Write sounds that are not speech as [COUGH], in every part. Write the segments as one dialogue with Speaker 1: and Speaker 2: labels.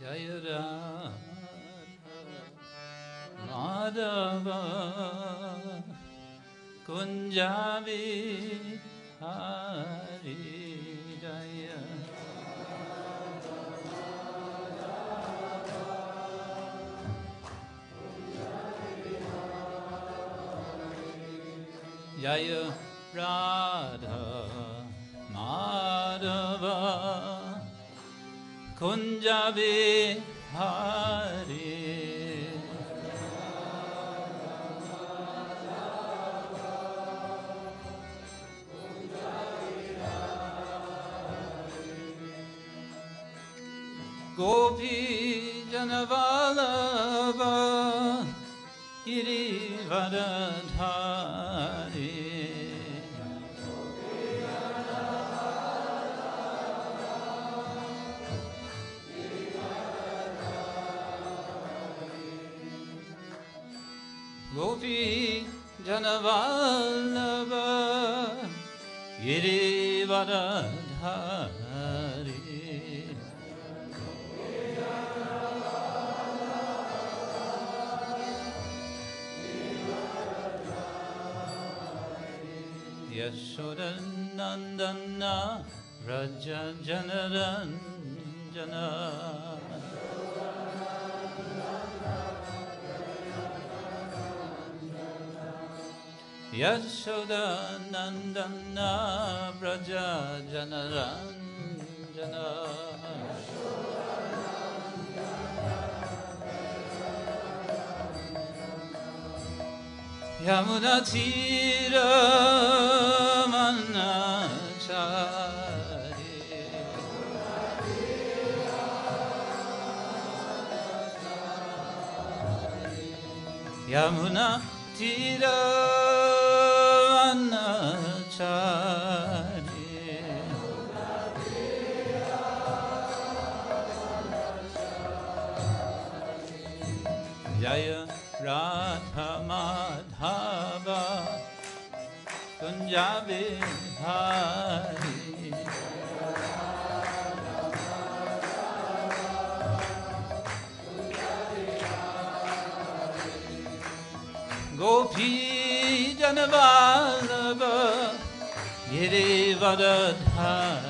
Speaker 1: Jai Radha Kunjavi Hari Jaya Jaya Radha Madhava कुंज विहारी गोपी जनवल्लभ गिरिवरधा Vallava Girivadadhari Yasodanandana Raja Janaranjana. Yashoda Nandana Braja Janaranjana. Yamuna Tira Manachari. Yamuna Tira Manachari जावे हारी गोपी जनबालव Girivardhari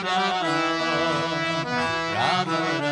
Speaker 1: Rama Rama,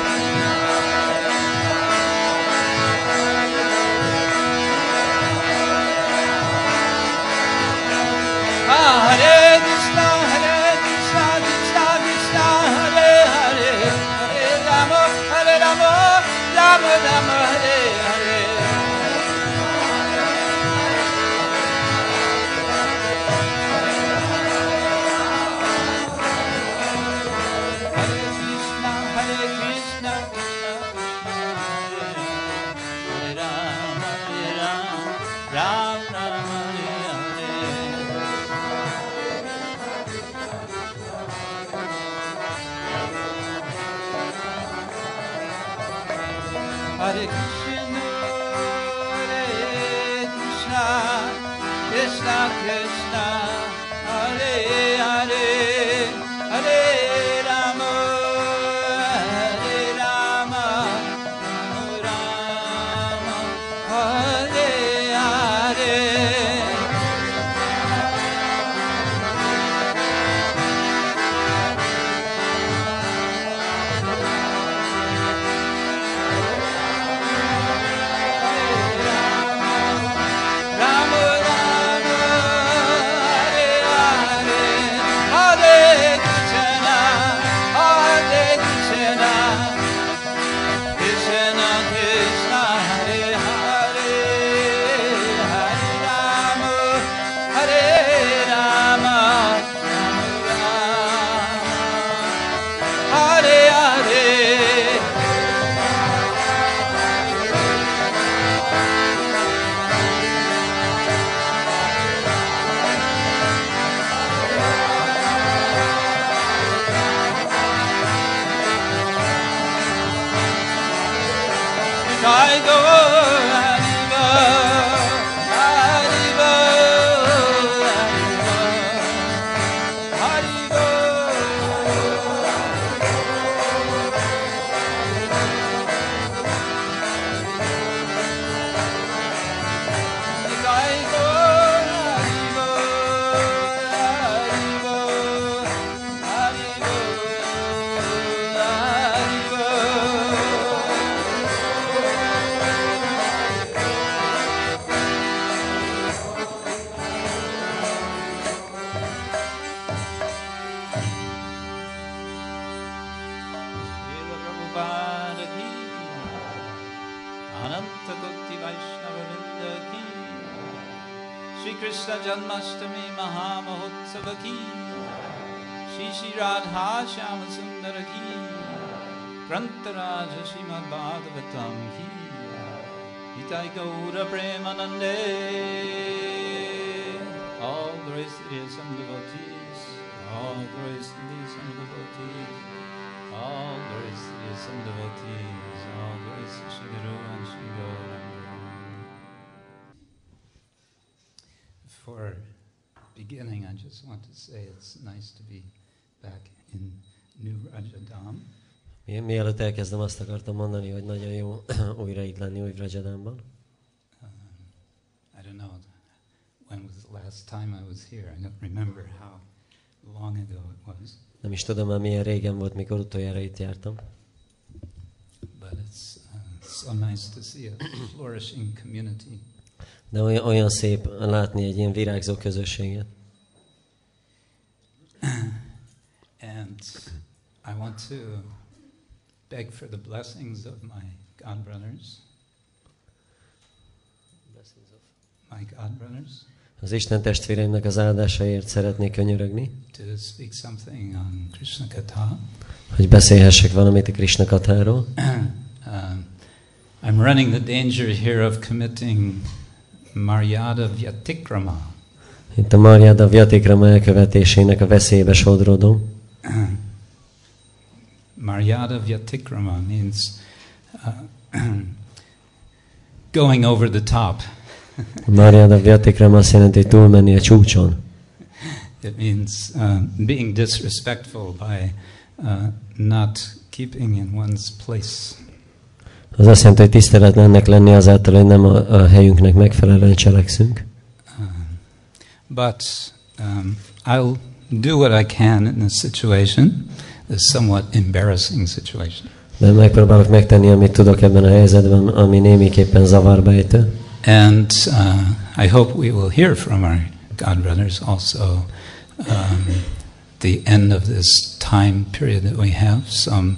Speaker 1: back in New Rajadam.
Speaker 2: Milyen, mielőtt elkezdem, azt akartam mondani, hogy nagyon jó [CLEARS THROAT] újra itt lenni új Rajadámban.
Speaker 1: Um, I don't know, when was the last time I was here? I don't remember how long ago it was.
Speaker 2: Nem is tudom már milyen régen volt, mikor utoljára itt jártam.
Speaker 1: But it's uh, so nice to see a [CLEARS THROAT] flourishing community.
Speaker 2: De olyan, olyan szép látni egy ilyen virágzó közösséget. [CLEARS THROAT]
Speaker 1: And I want to beg for the blessings of my godbrothers. My godbrothers.
Speaker 2: Az Isten testvéreimnek az áldásaért szeretnék könyörögni.
Speaker 1: To speak something on Krishna Katha.
Speaker 2: Hogy beszélhessek valamit a Krishna Katháról. [CLEARS THROAT]
Speaker 1: uh, I'm running the danger here of committing Maryada Vyatikrama.
Speaker 2: Itt a Maryada Vyatikrama elkövetésének a veszélybe sodródom. [CLEARS THROAT]
Speaker 1: Maryada Vyatikrama means uh, [CLEARS THROAT] going over the top. [LAUGHS]
Speaker 2: A Marjada Vyatikrama azt jelenti, hogy túlmenni a csúcson. [LAUGHS]
Speaker 1: It means uh, being disrespectful by uh, not keeping in one's place.
Speaker 2: Az azt jelenti, hogy tiszteletlennek lenni azáltal, hogy nem a, a helyünknek megfelelően cselekszünk.
Speaker 1: Um, but um, I'll do what I can in this situation, this somewhat embarrassing situation.
Speaker 2: De megpróbálok megtenni, amit tudok ebben a helyzetben, ami némiképpen zavarbejtő.
Speaker 1: And uh, I hope we will hear from our God brothers also um, the end of this time period that we have, some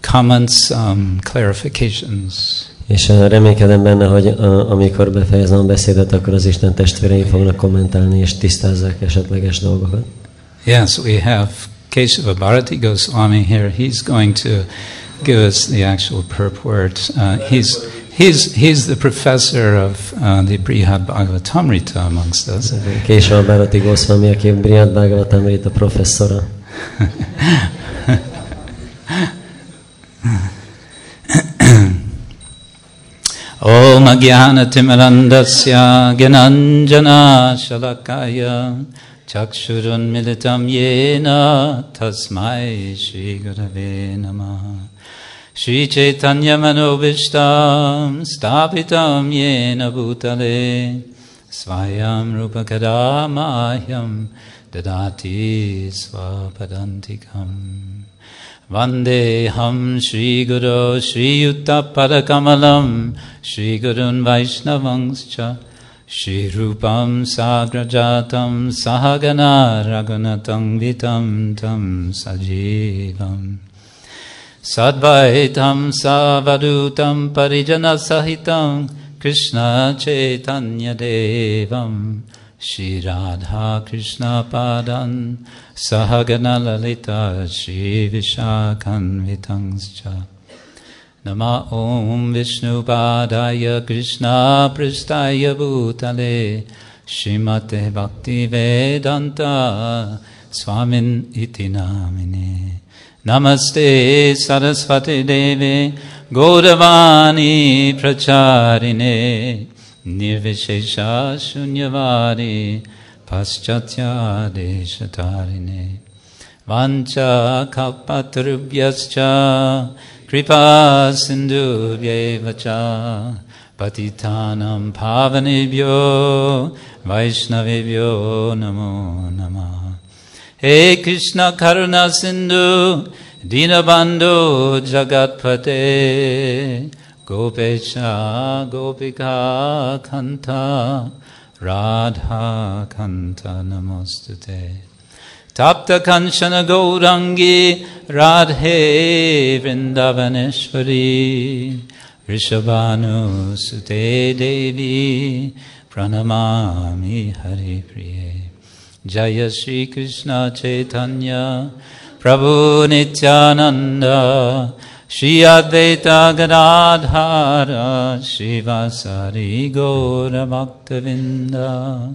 Speaker 1: comments, some clarifications.
Speaker 2: És uh, reménykedem benne, hogy uh, amikor befejezem a beszédet, akkor az Isten testvéreim fognak kommentálni és tisztázzák esetleges dolgokat.
Speaker 1: Yes, we have Keshava Bharati Goswami here. He's going to give us the actual purport. Uh, he's, he's, he's the professor of uh, the Brihad Bhagavatamrita amongst us.
Speaker 2: Később a Bharati Goswami, aki a Brihat Bhagavatamrita professzora. [COUGHS]
Speaker 1: Om Agyanatimirandasya Gyananjana चक्षुरुन्मिलितं येन तस्मै श्रीगुरवे नमः। श्रीचैतन्यमनोविष्टां स्थापितं येन भूतले स्वयं रूपकदा माह्यं ददाति स्वपदन्तिकम्। वन्देऽहं श्रीगुरो श्रीयुतपदकमलं श्रीगुरुन् वैष्णवंश्च Vandeham Shri Guru Shri Yuttapadakamalam Shri Gurun Vaishnavangscha Shri Rupam Sagrajatam Sahagana Raghunatam Vitam Tam Nama Om Vishnu Padaya Krishna Pristaya Bhutale Shrimate Bhakti Vedanta Swamin Iti Namine Namaste Saraswati Deve Gauravani Pracharine Nirvishesha Shunyavadi Paschatya Deshatarine Vancha Kalpatarubhyascha Kripa Sindhubhyevacha Patitanam Pavanebhyo Vaishnavebhyo Namo Namah He Krishna Karuna Sindhu Dinabandhu Jagatpate Gopesha Gopika Kanta Radha Kanta Namostute Tapta Kanchana Gaurangi Radhe Vrindavaneshwari Rishabhanu Sute Devi Pranamami Hari Priye. Jaya Shri Krishna Chaitanya Prabhu Nityananda Shri Advaita Gadadhara Shivasari Gaura Bhaktavinda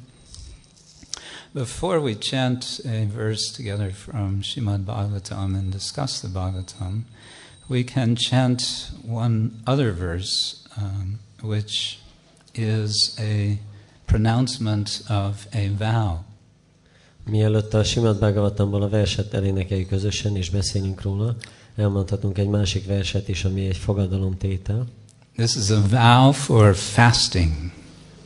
Speaker 1: Before we chant a verse together from Shrimad Bhagavatam and discuss the Bhagavatam, we can chant one other verse, um, which is a pronouncement of a vow.
Speaker 2: Mielőtt a Simad Bhagavatamból a verset elénekeljük közösen és beszélünk róla, elmondhatunk egy másik verset is, ami egy fogadalomtétel.
Speaker 1: This is a vow for fasting.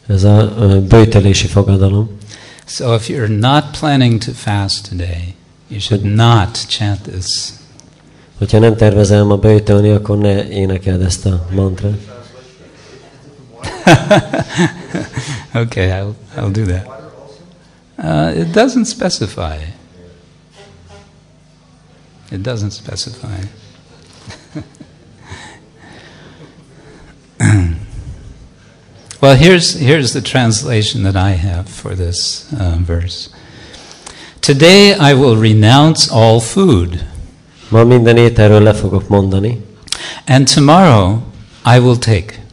Speaker 2: Ez a ö, bőjtölési fogadalom.
Speaker 1: So if you're not planning to fast today, you should not chant this.
Speaker 2: Hogyha nem tervezel ma bőjtölni, akkor ne énekeld ezt a mantrát. [LAUGHS]
Speaker 1: okay, I'll, I'll do that. Uh, it doesn't specify. It doesn't specify. Well, here's, here's the translation that I have for this uh, verse. Today I will renounce all food,
Speaker 2: Ma minden ételről le fogok mondani,
Speaker 1: and tomorrow I will take.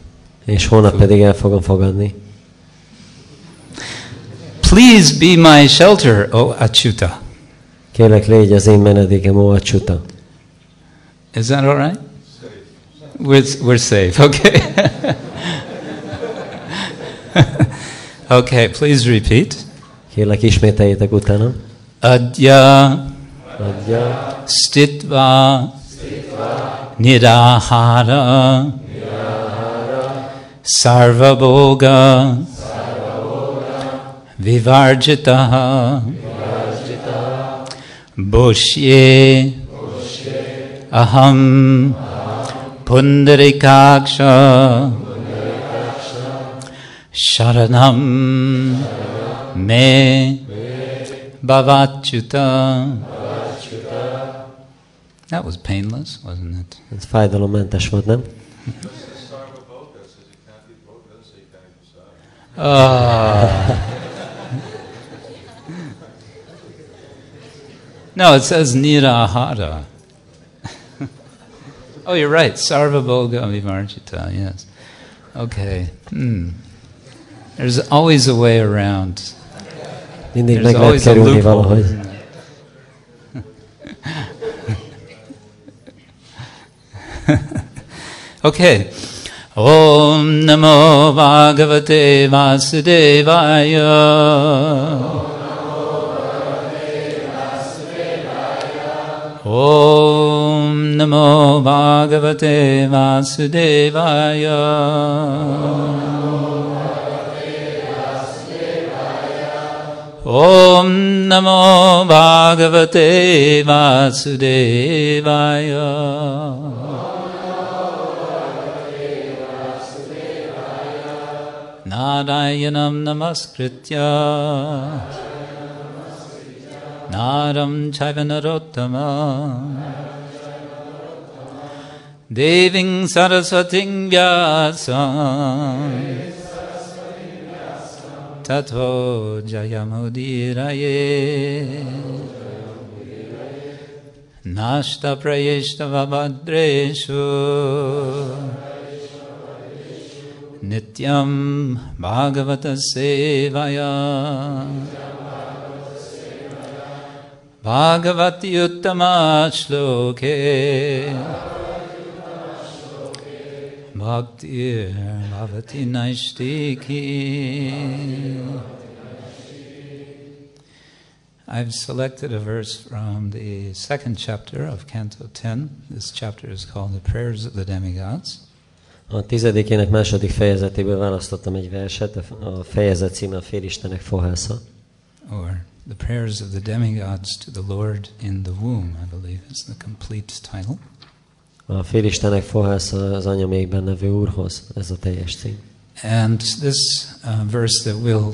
Speaker 2: és holnap pedig el fogom fogadni.
Speaker 1: Please be my shelter, O Achyuta.
Speaker 2: Kérlek, légy az én menedékem, Acsuta.
Speaker 1: Is that all right? We're, we're safe, okay. [LAUGHS] [LAUGHS] okay, please repeat.
Speaker 2: Kérlek, ismételjétek utána.
Speaker 1: Adya,
Speaker 2: Adya
Speaker 1: stitva, stitva nidahara, nidahara. Sarvabhoga, sarvabhoga. Vivarjitaha, aham, aham. Pundarikaksha, pundarikaksha sharanam me bhavachuta That was painless, wasn't it?
Speaker 2: ez fájdalommentes volt, nem?
Speaker 1: Ah. no, it says nirahara. [LAUGHS] oh, you're right. Sarvabhoga vimarjita, yes. Okay. Hmm. There's always a way around.
Speaker 2: Mindig
Speaker 1: There's
Speaker 2: meg lehet kerülni valahogy.
Speaker 1: okay. Om Namo Bhagavate Vasudevaya. Om Namo Bhagavate Vasudevaya. Om Namo Bhagavate Vasudevaya. ओम नमो भागवते वासुदेवाय। नारायणं नमस्कृत्य। नारं चैव नरोत्तम देवीं सरस्वतीं व्यास तथो जयमुदीरये। नाष्टप्रयेष्टवभद्रेषु नित्यं भागवतसेवया। भागवत्युत्तमा श्लोके। Bhakti Bhavati Naishtiki. I've selected a verse from the second chapter of Canto 10. This chapter is called The Prayers of the Demigods.
Speaker 2: A tizedikének második fejezetéből választottam egy verset, a fejezet címe a Félistenek fohásza.
Speaker 1: or The Prayers of the Demigods to the Lord in the Womb, I believe is the complete title.
Speaker 2: A Félistenek fohásza az anyamékben nevő úrhoz, ez a teljes cím.
Speaker 1: And this uh, verse that we'll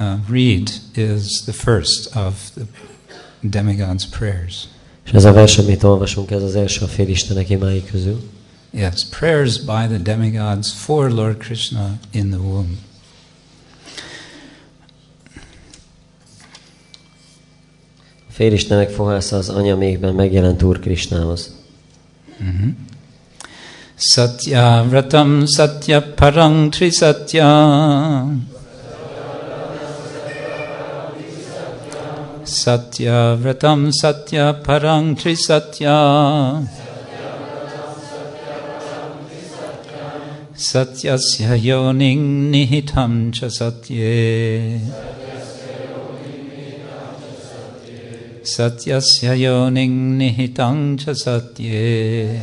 Speaker 1: uh, read is the first of the demigod's prayers.
Speaker 2: És ez a vers, amit olvasunk, ez az első a Félistenek imái közül.
Speaker 1: Yes, prayers by the demigods for Lord Krishna in the womb.
Speaker 2: A Félistenek fohásza az anyamékben megjelent Úr Krisnához.
Speaker 1: Mhm. Satya vratam satya parang trisatya. Satya vratam satya parang trisatya. Satyasya yoning nihitam cha satye.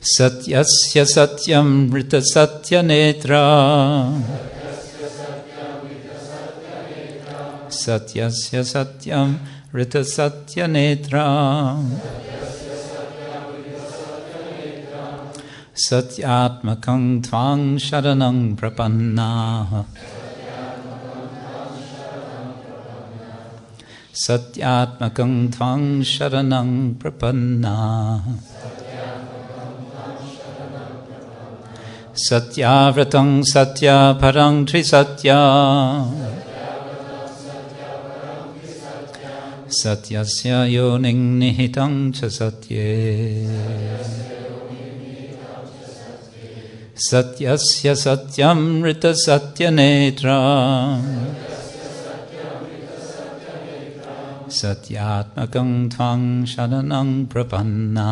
Speaker 1: Satyasya yoning nihitam cha satye. Satyasya satyam rita satya netra. Satyasya satyam rita satya netra. Satyatmakam tvang sharanang prapanna. Satyatmakam tvang sharanang prapanna. Satyavratang सत्यात्मकं त्वां शरणं प्रपन्ना।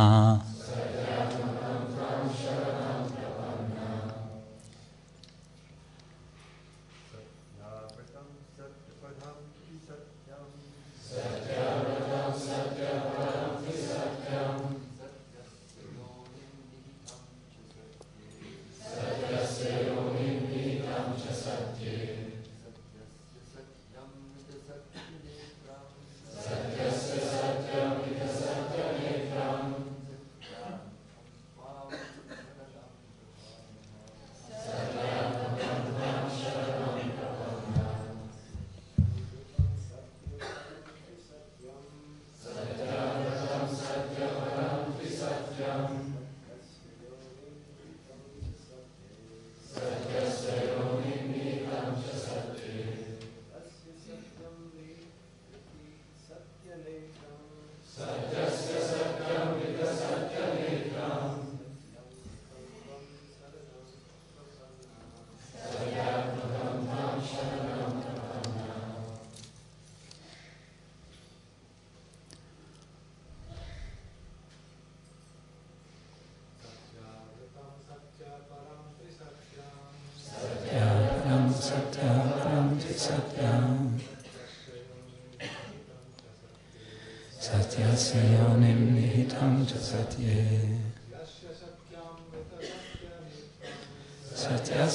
Speaker 1: Nihitam cha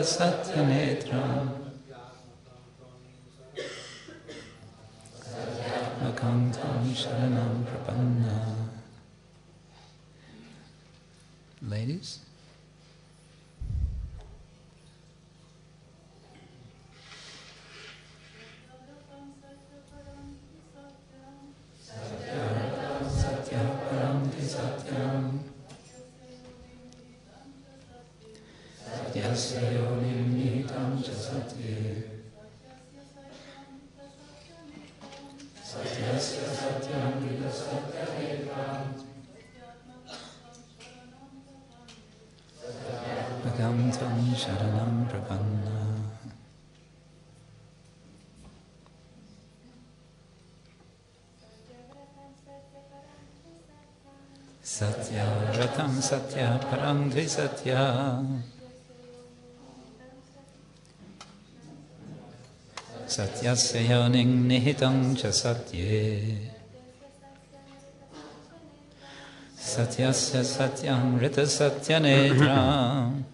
Speaker 1: satye Satya Ratam Satya Param Satya. Satyasya yoning nihitam cha satye. Satyasya satyam rita satya netram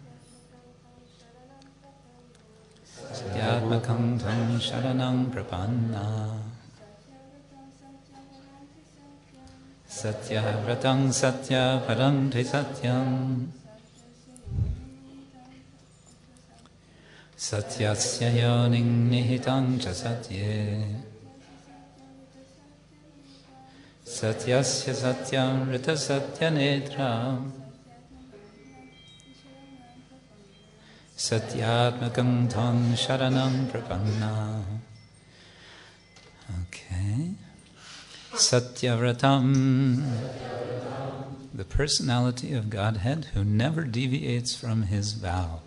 Speaker 1: Satyatmakam tam Satya व्रतं सत्याफलं धि सत्यम्। सत्यस्य यानिहितं च सत्ये। सत्यस्य सत्यामृतसत्यनेत्रा सत्यात्मकं ध्वं शरणं प्रपन्ना। Satyavratam, the personality of Godhead who never deviates from his vow.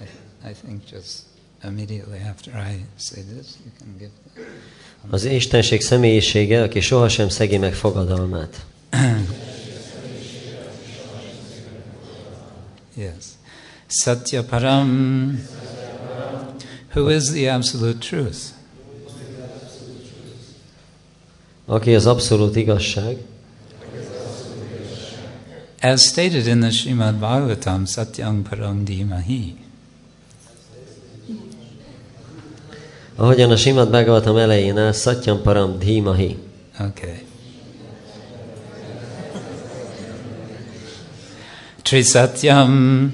Speaker 1: I, I think just immediately after I say this, you can give the.
Speaker 2: Az Istenség személyisége, aki sohasem szegi meg fogadalmát.
Speaker 1: Yes. Satyaparam, who is the absolute truth.
Speaker 2: Aki az abszolút igazság,
Speaker 1: as stated in the Srimad Bhagavatam, Satyam Param Dhimahi.
Speaker 2: ahogyan a Simad Bhagavatam elején áll, Satyam Param Dhimahi.
Speaker 1: Okay. Trisatyam.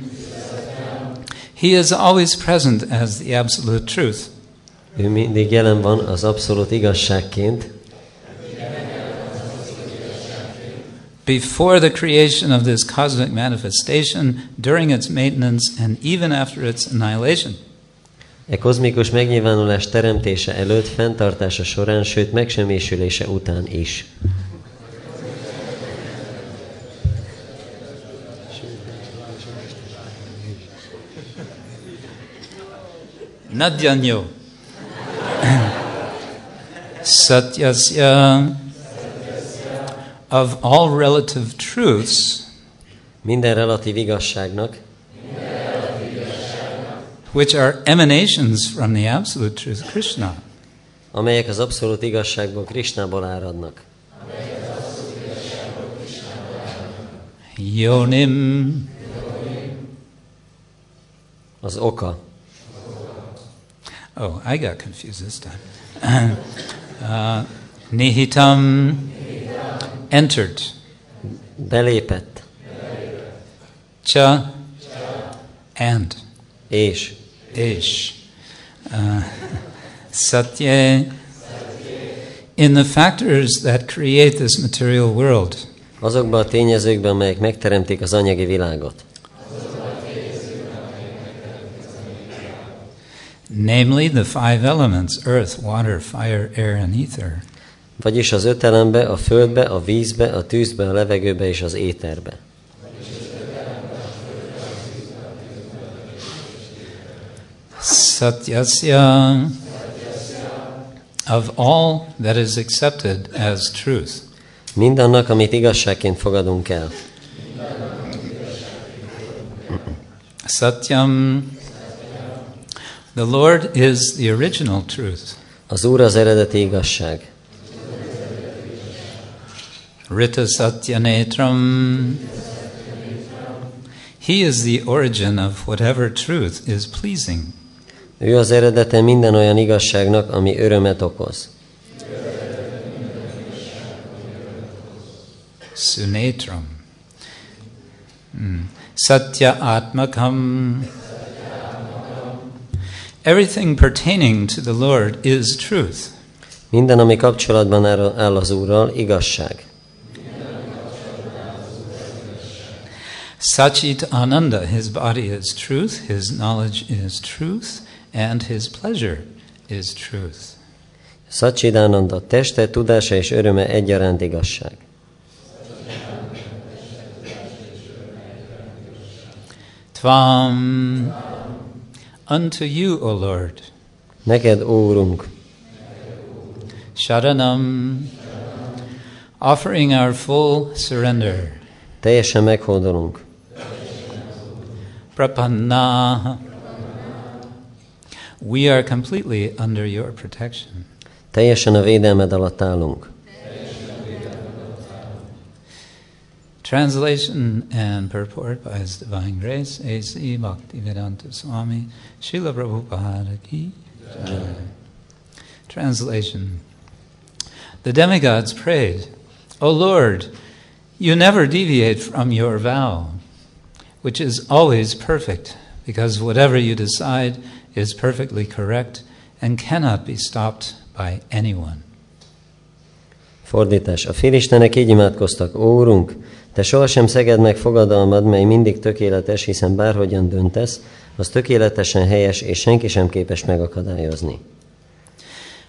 Speaker 1: He is always present as the absolute truth.
Speaker 2: Ő mindig jelen van az abszolút igazságként,
Speaker 1: Before the creation of this cosmic manifestation, during its maintenance, and even after its annihilation.
Speaker 2: E kozmikus megnyilvánulás teremtése előtt, fenntartása során, sőt megsemmisülése után is.
Speaker 1: Nadyanyo. [COUGHS] Satyasya. Of all relative truths,
Speaker 2: Minden relatív igazságnak,
Speaker 1: which are emanations from the absolute truth, Krishna.
Speaker 2: amelyek az abszolút igazságból Krisnából áradnak.
Speaker 1: Yonim.
Speaker 2: Az oka.
Speaker 1: Oh, I got confused this time. [CLEARS THROAT] uh, nihitam. Entered.
Speaker 2: Belépett.
Speaker 1: Cha. And.
Speaker 2: És.
Speaker 1: Ish. Uh, satya. In the factors that create this material world.
Speaker 2: Azokban a tényezőkben, amelyek megteremtik az anyagi világot.
Speaker 1: Namely, the five elements earth, water, fire, air, and ether.
Speaker 2: Vagyis az öt elembe, a földbe, a vízbe, a tűzbe, a levegőbe és az éterbe.
Speaker 1: Satyasya. Of all that is accepted as truth.
Speaker 2: Mindannak, amit igazságként fogadunk el.
Speaker 1: Satyam. The Lord is the original truth.
Speaker 2: Az Úr az eredeti igazság.
Speaker 1: Rita Satyanetram. He is the origin of whatever truth is pleasing.
Speaker 2: Ő az eredete minden olyan igazságnak, ami örömet okoz.
Speaker 1: Sunetram. Hmm. Satya Atmakam. Everything pertaining to the Lord is truth.
Speaker 2: Minden, ami kapcsolatban áll az Úrral, igazság.
Speaker 1: Sachit Ananda, his body is truth, his knowledge is truth, and his pleasure is truth.
Speaker 2: Szacsidánanda teste, tudása és öröme egyaránt igazság.
Speaker 1: Tvam. Unto you, O Lord,
Speaker 2: Neked, Úrunk,
Speaker 1: Sharanam, offering our full surrender.
Speaker 2: teljesen meghódolunk.
Speaker 1: Prapanna. We are completely under your protection.
Speaker 2: Teljesen a védelmed alatt állunk.
Speaker 1: Translation and purport by His Divine Grace, A.C. Bhaktivedanta Swami, Srila Prabhupada Ki. Translation The demigods prayed, O Lord, you never deviate from your vow, which is always perfect, because whatever you decide is perfectly correct and cannot be stopped by anyone.
Speaker 2: Fordítás. A félistenek így imádkoztak, Úrunk, Te sohasem szeged meg fogadalmad, mely mindig tökéletes, hiszen bárhogyan döntesz, az tökéletesen helyes, és senki sem képes megakadályozni.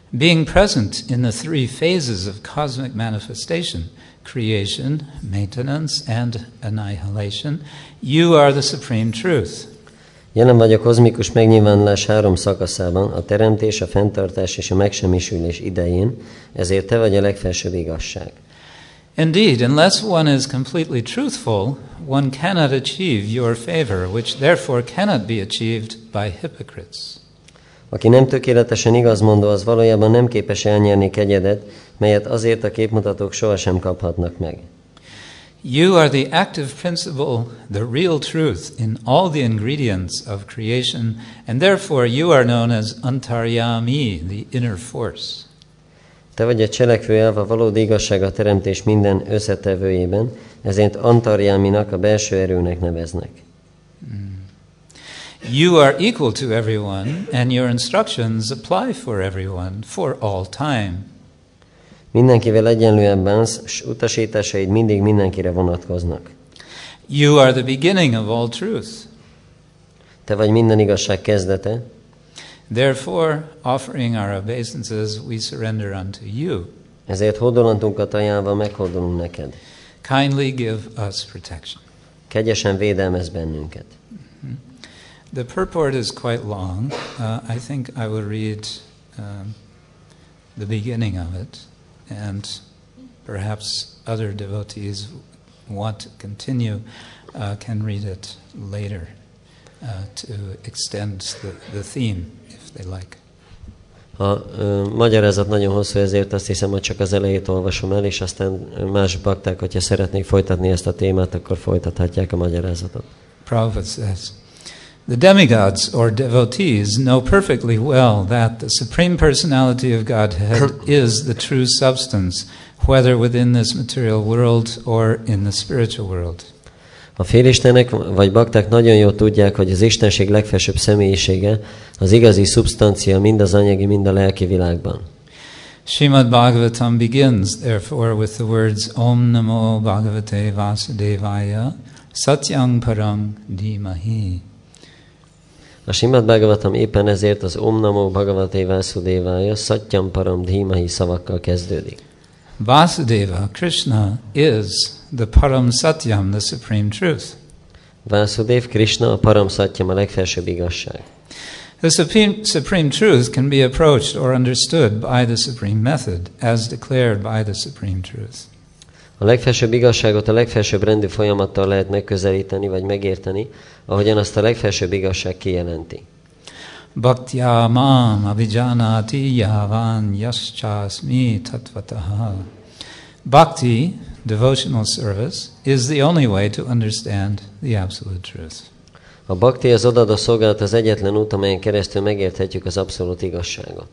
Speaker 1: Being present in the three phases of cosmic manifestation creation, maintenance, and annihilation you are the supreme truth.
Speaker 2: Jelen vagy a kozmikus megnyilvánulás három szakaszában, a teremtés, a fenntartás és a megsemmisülés idején, ezért te vagy a legfelsőbb igazság.
Speaker 1: Indeed, unless one is completely truthful, one cannot achieve your favor, which therefore cannot be achieved by hypocrites.
Speaker 2: Aki nem tökéletesen igazmondó, az valójában nem képes elnyerni kegyedet, melyet azért a képmutatók sohasem kaphatnak meg.
Speaker 1: You are the active principle, the real truth in all the ingredients of creation, and therefore you are known as Antaryami, the inner force.
Speaker 2: Te vagy a cselekvő elv, a valódi igazság a teremtés minden összetevőjében, ezért Antarjáminak, a belső erőnek neveznek.
Speaker 1: You are equal to everyone, and your instructions apply for everyone for all time.
Speaker 2: Mindenkivel egyenlően bánsz, s utasításaid mindig mindenkire vonatkoznak.
Speaker 1: You are the beginning of all truth.
Speaker 2: Te vagy minden igazság kezdete,
Speaker 1: Therefore, offering our obeisances, we surrender unto you.
Speaker 2: ezért hódolantunkat ajánlva meghódolunk neked.
Speaker 1: Kindly give us protection.
Speaker 2: Kegyesen védelmez bennünket.
Speaker 1: The purport is quite long. Uh, I think I will read um, the beginning of it, and perhaps other devotees want to continue uh, can read it later uh, to extend the, the theme if they like.
Speaker 2: A ö, magyarázat nagyon hosszú, ezért azt hiszem, hogy csak az elejét olvasom el, és aztán más bakták, hogyha szeretnék folytatni ezt a témát, akkor folytathatják a magyarázatot.
Speaker 1: Prabhupada says, The demigods or devotees know perfectly well that the Supreme Personality of Godhead is the true substance, whether within this material world or in the spiritual world.
Speaker 2: A félistenek vagy bakták nagyon jól tudják, hogy az Istenség legfelsőbb személyisége az igazi szubstancia mind az anyagi, mind a lelki világban.
Speaker 1: Shrimad Bhagavatam begins, therefore, with the words Om Namo Bhagavate Vasudevaya Satyang Parang Dhimahi.
Speaker 2: A Simad Bhagavatam éppen ezért az Om Namo Bhagavate Vasudevája Satyam Param Dhimahi szavakkal kezdődik.
Speaker 1: Vasudeva, Krishna, is the Param Satyam, the Supreme Truth.
Speaker 2: Vásudev Krishna a Param Satyam a legfelsőbb igazság.
Speaker 1: The supreme, supreme truth can be approached or understood by the supreme method, as declared by the supreme truth.
Speaker 2: A legfelsőbb igazságot a legfelsőbb rendű folyamattal lehet megközelíteni vagy megérteni, ahogyan azt a legfelsőbb igazság kijelenti.
Speaker 1: Bhaktya mam avijanati yavan yaschasmi tatvataha. Bhakti, devotional service, is the only way to understand the absolute truth.
Speaker 2: A bhakti az odadó szolgálat az egyetlen út, amelyen keresztül megérthetjük az abszolút igazságot.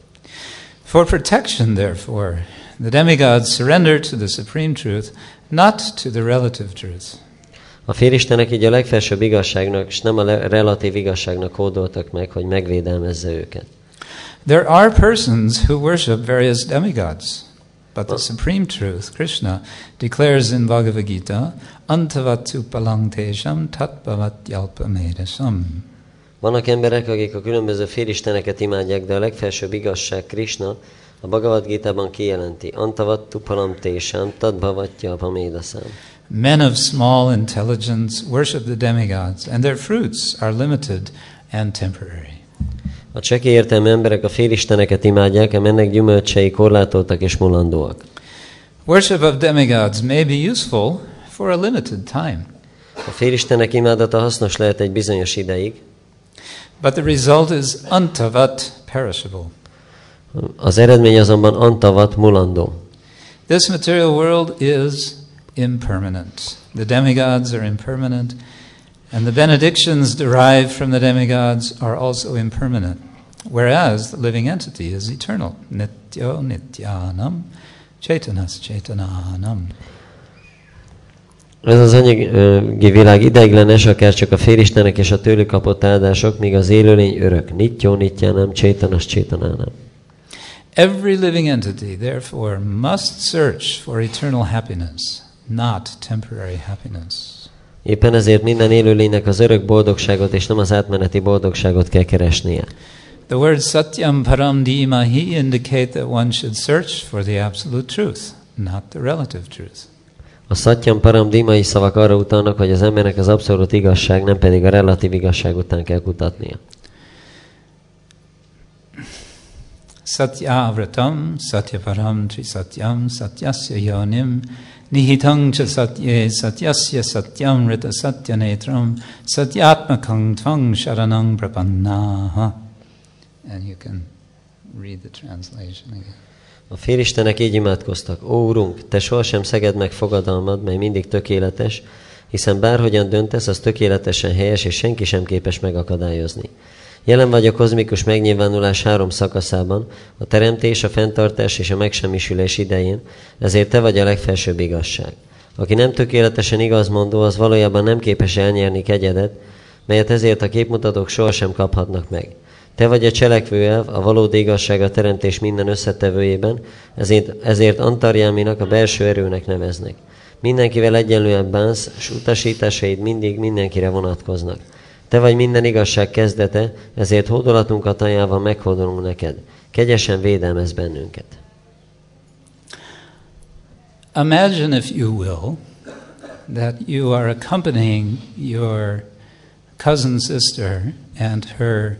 Speaker 1: For protection, therefore, the demigods surrender to the supreme truth, not to the relative truth.
Speaker 2: A félistenek így a legfelsőbb igazságnak, és nem a relatív igazságnak hódoltak meg, hogy megvédelmezze őket.
Speaker 1: There are persons who worship various demigods, but the supreme truth, Krishna, declares in Bhagavad Gita, Antavatu palangtesham tatpavat yalpamedasam.
Speaker 2: Vannak emberek, akik a különböző félisteneket imádják, de a legfelsőbb igazság Krishna a Bhagavad Gita-ban kijelenti. Antavattu palam tésám, tadbhavatja apamédaszám.
Speaker 1: Men of small intelligence worship the demigods, and their fruits are limited and temporary.
Speaker 2: A cseki értelmű emberek a félisteneket imádják, ám ennek gyümölcsei korlátoltak és mulandóak.
Speaker 1: Worship of demigods may be useful for a limited time,
Speaker 2: A félistenek imádata hasznos lehet egy bizonyos ideig,
Speaker 1: but the result is antavat, perishable.
Speaker 2: Az eredmény azonban antavat mulandó.
Speaker 1: This material world is impermanent. The demigods are impermanent, and the benedictions derived from the demigods are also impermanent, whereas the living entity is eternal. Nityo nityanam, chaitanas chaitananam.
Speaker 2: Ez az anyagi világ ideiglenes, akár csak a félistenek és a tőlük kapott áldások, míg az élőlény örök. Nityo, nityánám, csétanas, csétanánám.
Speaker 1: Every living entity, therefore, must search for eternal happiness, not temporary happiness.
Speaker 2: Éppen ezért minden élőlénynek az örök boldogságot és nem az átmeneti boldogságot kell keresnie.
Speaker 1: The words satyam param dhimahi indicate that one should search for the absolute truth, not the relative truth.
Speaker 2: A Satyam Param dímai szavak arra utalnak, hogy az embernek az abszolút igazság, nem pedig a relatív igazság után kell kutatnia.
Speaker 1: Satyavratam, satyaparam trisatyam, satyasya yonim, nihitang cha satye, satyasya satyam rita satyanetram, satyatmakang tvang sharanang prapannaha. and you can read the translation again.
Speaker 2: A félistenek így imádkoztak, Ó Urunk, Te sohasem szeged meg fogadalmad, mely mindig tökéletes, hiszen bárhogyan döntesz, az tökéletesen helyes, és senki sem képes megakadályozni. Jelen vagy a kozmikus megnyilvánulás három szakaszában, a teremtés, a fenntartás és a megsemmisülés idején, ezért Te vagy a legfelsőbb igazság. Aki nem tökéletesen igazmondó, az valójában nem képes elnyerni kegyedet, melyet ezért a képmutatók sohasem kaphatnak meg. Te vagy a cselekvőelv, a valódi igazság a teremtés minden összetevőjében, ezért, ezért Antarjáminak a belső erőnek neveznek. Mindenkivel egyenlően bánsz, s utasításaid mindig mindenkire vonatkoznak. Te vagy minden igazság kezdete, ezért hódolatunkat ajánlva meghódolunk neked. Kegyesen védelmez bennünket.
Speaker 1: Imagine, if you will, that you are accompanying your cousin sister and her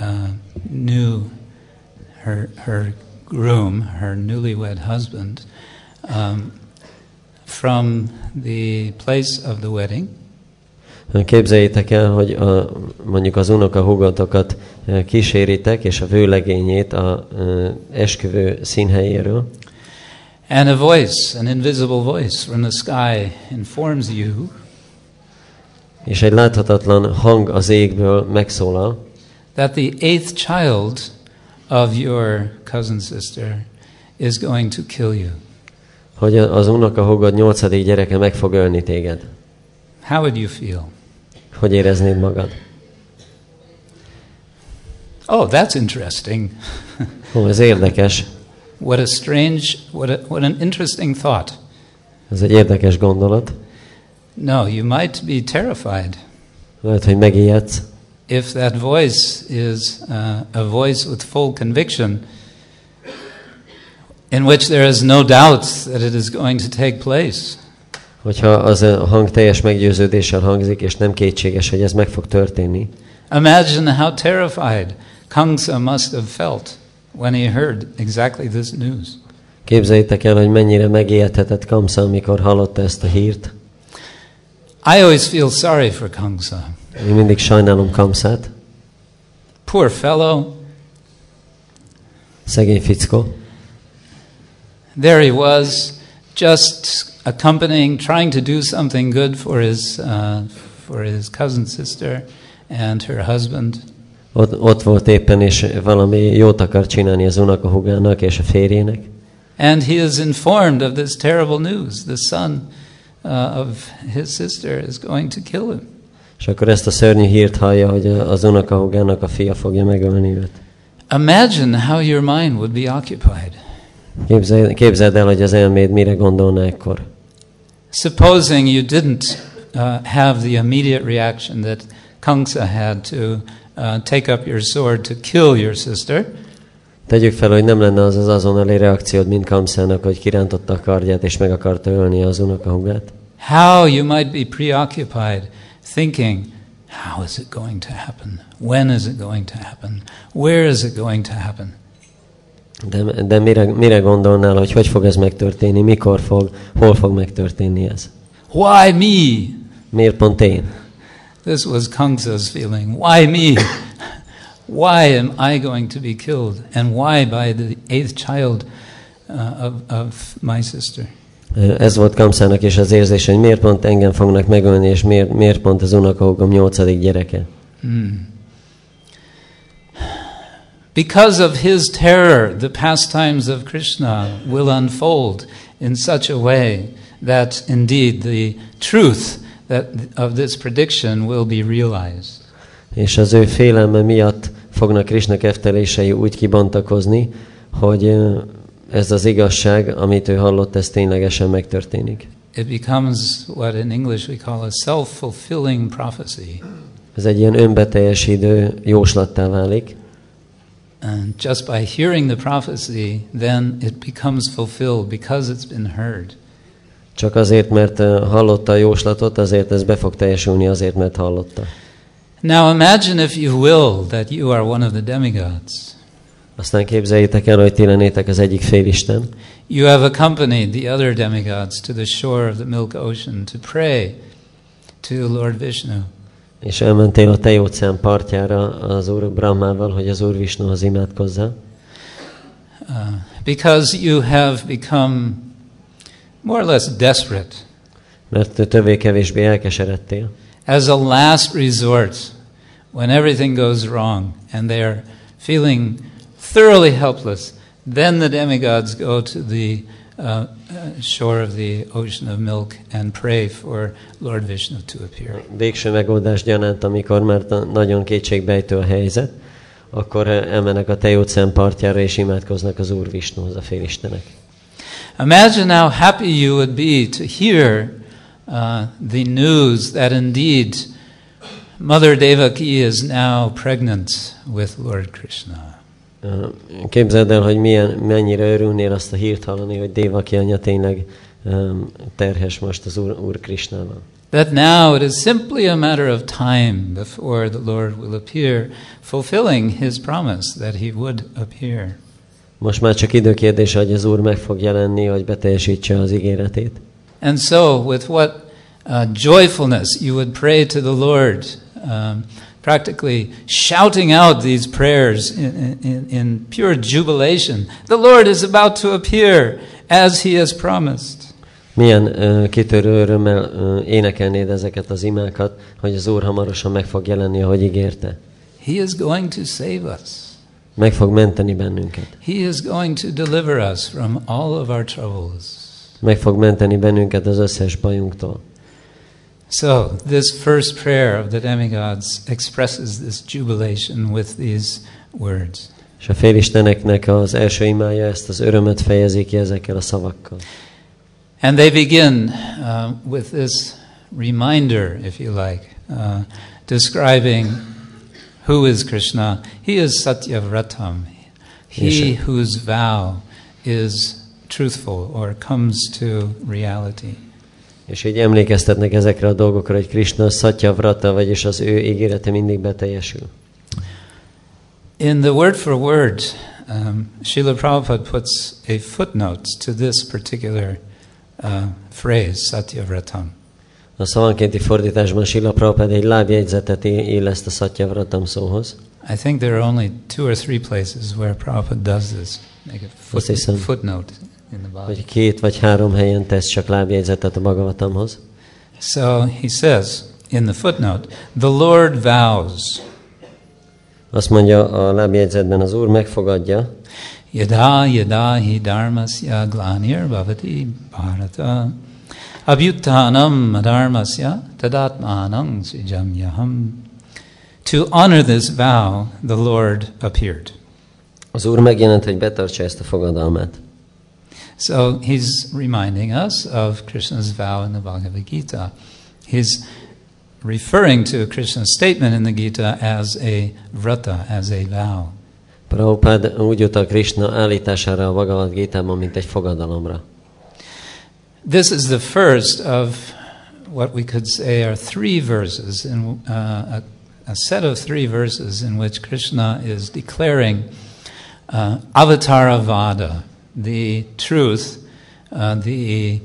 Speaker 1: uh, new, her, her groom, her newlywed husband, um, from the place of the wedding
Speaker 2: Képzeljétek el, hogy a, mondjuk az unoka húgotokat eh, kíséritek, és a vőlegényét a uh, esküvő színhelyéről.
Speaker 1: And a voice, an invisible voice from the sky informs you
Speaker 2: és egy láthatatlan hang az égből megszólal,
Speaker 1: that the eighth child of your cousin sister is going to kill you.
Speaker 2: hogy az unokahúgod nyolcadik gyereke meg fog ölni téged.
Speaker 1: How would you feel?
Speaker 2: Hogy éreznéd magad?
Speaker 1: Oh, that's interesting.
Speaker 2: Ó, ez érdekes.
Speaker 1: What a strange, what, a, what an interesting thought.
Speaker 2: Ez egy érdekes gondolat.
Speaker 1: No, you might be terrified
Speaker 2: Lehet, hogy megijedsz.
Speaker 1: if that voice is uh, a voice with full conviction, in which there is no doubt that it is going to take place.
Speaker 2: Hogyha az a hang teljes meggyőződéssel hangzik, és nem kétséges, hogy ez meg fog történni.
Speaker 1: Imagine how terrified Kangsa must have felt when he heard exactly this news.
Speaker 2: Képzeljétek el, hogy mennyire megijedhetett Kamsa, amikor hallotta ezt a hírt.
Speaker 1: I always feel sorry for Kangsa.
Speaker 2: Én mindig sajnálom Kamszát,
Speaker 1: Poor fellow.
Speaker 2: szegény fickó.
Speaker 1: There he was, just accompanying, trying to do something good for his, uh, for his cousin sister and her husband.
Speaker 2: Ott, ott volt éppen, és valami jót akar csinálni az unokahugának és a férjének.
Speaker 1: And he is informed of this terrible news. The son uh, of his sister is going to kill him.
Speaker 2: És akkor ezt a szörnyű hírt hallja, hogy az unokahugának a fia fogja megölni őt.
Speaker 1: Imagine how your mind would be occupied.
Speaker 2: Képzeld, képzeld el, hogy az elméd mire gondolna ekkor.
Speaker 1: Supposing you didn't uh, have the immediate reaction that Kangsa had to uh, take up your sword to kill your sister,
Speaker 2: Tegyük fel, hogy nem lenne az az azonnali reakciód, mint Kamszának, hogy kirántotta a kardját és meg akarta ölni az unokahugát.
Speaker 1: how you might be preoccupied thinking, how is it going to happen? When is it going to happen? Where is it going to happen?
Speaker 2: De, de mire, mire gondolnál, hogy hogy fog ez megtörténni, mikor fog, hol fog megtörténni ez?
Speaker 1: Why me?
Speaker 2: Miért pont én?
Speaker 1: This was Kangsa's feeling. Why me? why am I going to be killed? And why by the eighth child uh, of, of my sister?
Speaker 2: Ez volt Kamszának is az érzés, hogy miért pont engem fognak megölni, és miért, miért pont az unokahúgom nyolcadik gyereke.
Speaker 1: Hmm. Because of his terror, the pastimes of Krishna will unfold in such a way that indeed the truth that of this prediction will be realized.
Speaker 2: És az ő félelme miatt fognak Krishna keftelései úgy kibontakozni, hogy ez az igazság, amit ő hallott, ez ténylegesen megtörténik.
Speaker 1: It becomes what in English we call a self-fulfilling prophecy.
Speaker 2: Ez egy ilyen önbeteljesítő jóslattá válik,
Speaker 1: And just by hearing the prophecy, then it becomes fulfilled because it's been heard.
Speaker 2: csak azért, mert ö, hallotta a jóslatot, azért ez be fog teljesülni, azért, mert hallotta.
Speaker 1: Now imagine, if you will, that you are one of the demigods.
Speaker 2: Aztán képzeljétek el, hogy ti lennétek az egyik félisten,
Speaker 1: You have accompanied the other demigods to the shore of the Milk Ocean to pray to Lord Vishnu.
Speaker 2: És elmentél a Tej óceán partjára az Úr Brahmával, hogy az Úr Visnuhoz imádkozzál.
Speaker 1: Uh, because you have become more or less desperate
Speaker 2: Mert többé-kevésbé elkeseredtél.
Speaker 1: as a last resort when everything goes wrong and they are feeling thoroughly helpless. Then the demigods go to the uh, uh, shore of the ocean of milk and pray for Lord Vishnu to appear.
Speaker 2: Végső megoldás gyanánt, amikor már nagyon kétségbejtő a helyzet, akkor eh, elmennek a Tej óceán partjára és imádkoznak az Úr Visnuhoz, a félistenek.
Speaker 1: Imagine how happy you would be to hear uh, the news that indeed Mother Devaki is now pregnant with Lord Krishna.
Speaker 2: Képzeld el, hogy milyen, mennyire örülnél azt a hírt hallani, hogy Dévaki anya tényleg um, terhes most az Úr, Úr Krisnával.
Speaker 1: That now it is simply a matter of time before the Lord will appear, fulfilling his promise that he would appear.
Speaker 2: Most már csak időkérdése, hogy az Úr meg fog jelenni, hogy beteljesítse az ígéretét.
Speaker 1: And so, with what uh, joyfulness you would pray to the Lord, um, practically shouting out these prayers in, in, in pure jubilation. The Lord is about to appear as he has promised.
Speaker 2: Milyen uh, kitörő örömmel uh, énekelnéd ezeket az imákat, hogy az Úr hamarosan meg fog jelenni, ahogy ígérte.
Speaker 1: He is going to save us.
Speaker 2: Meg fog menteni bennünket.
Speaker 1: He is going to deliver us from all of our troubles.
Speaker 2: Meg fog menteni bennünket az összes bajunktól.
Speaker 1: So, this first prayer of the demigods expresses this jubilation with these words.
Speaker 2: És a félisteneknek az első imája ezt az örömet fejezi ki ezekkel a szavakkal.
Speaker 1: And they begin uh, with this reminder, if you like, uh, describing who is Krishna. He is Satyavratam, he whose vow is truthful or comes to reality.
Speaker 2: És így emlékeztetnek ezekre a dolgokra, hogy Krishna Satya Vrata, vagyis az ő ígérete mindig beteljesül.
Speaker 1: In the word for word, um, Srila Prabhupada puts a footnote to this particular uh, phrase, Satyavratam.
Speaker 2: A szavankénti fordításban Sila Prabhupada egy lábjegyzetet illeszt a Satya Vratam szóhoz.
Speaker 1: I think there are only two or three places where Prabhupada does this. Make a foot, footnote
Speaker 2: Hogy két vagy három helyen tesz csak lábjegyzetet a Bhagavatamhoz.
Speaker 1: So he says in the footnote, the Lord vows,
Speaker 2: Azt mondja a lábjegyzetben, az Úr megfogadja,
Speaker 1: yada yada hi dharmasya glanir bhavati bharata abhyuttanam dharmasya tadatmanam sijamyaham. To honor this vow, the Lord appeared.
Speaker 2: az Úr megjelent, hogy betartsa ezt a fogadalmát.
Speaker 1: So he's reminding us of Krishna's vow in the Bhagavad Gita. He's referring to Krishna's statement in the Gita as a vrata, as a vow.
Speaker 2: Prabhupád úgy utal Krishna állítására a Bhagavad Gita-ban, mint egy fogadalomra.
Speaker 1: This is the first of what we could say are three verses, in, uh, a, a set of three verses in which Krishna is declaring uh, Avataravada, the truth, uh, the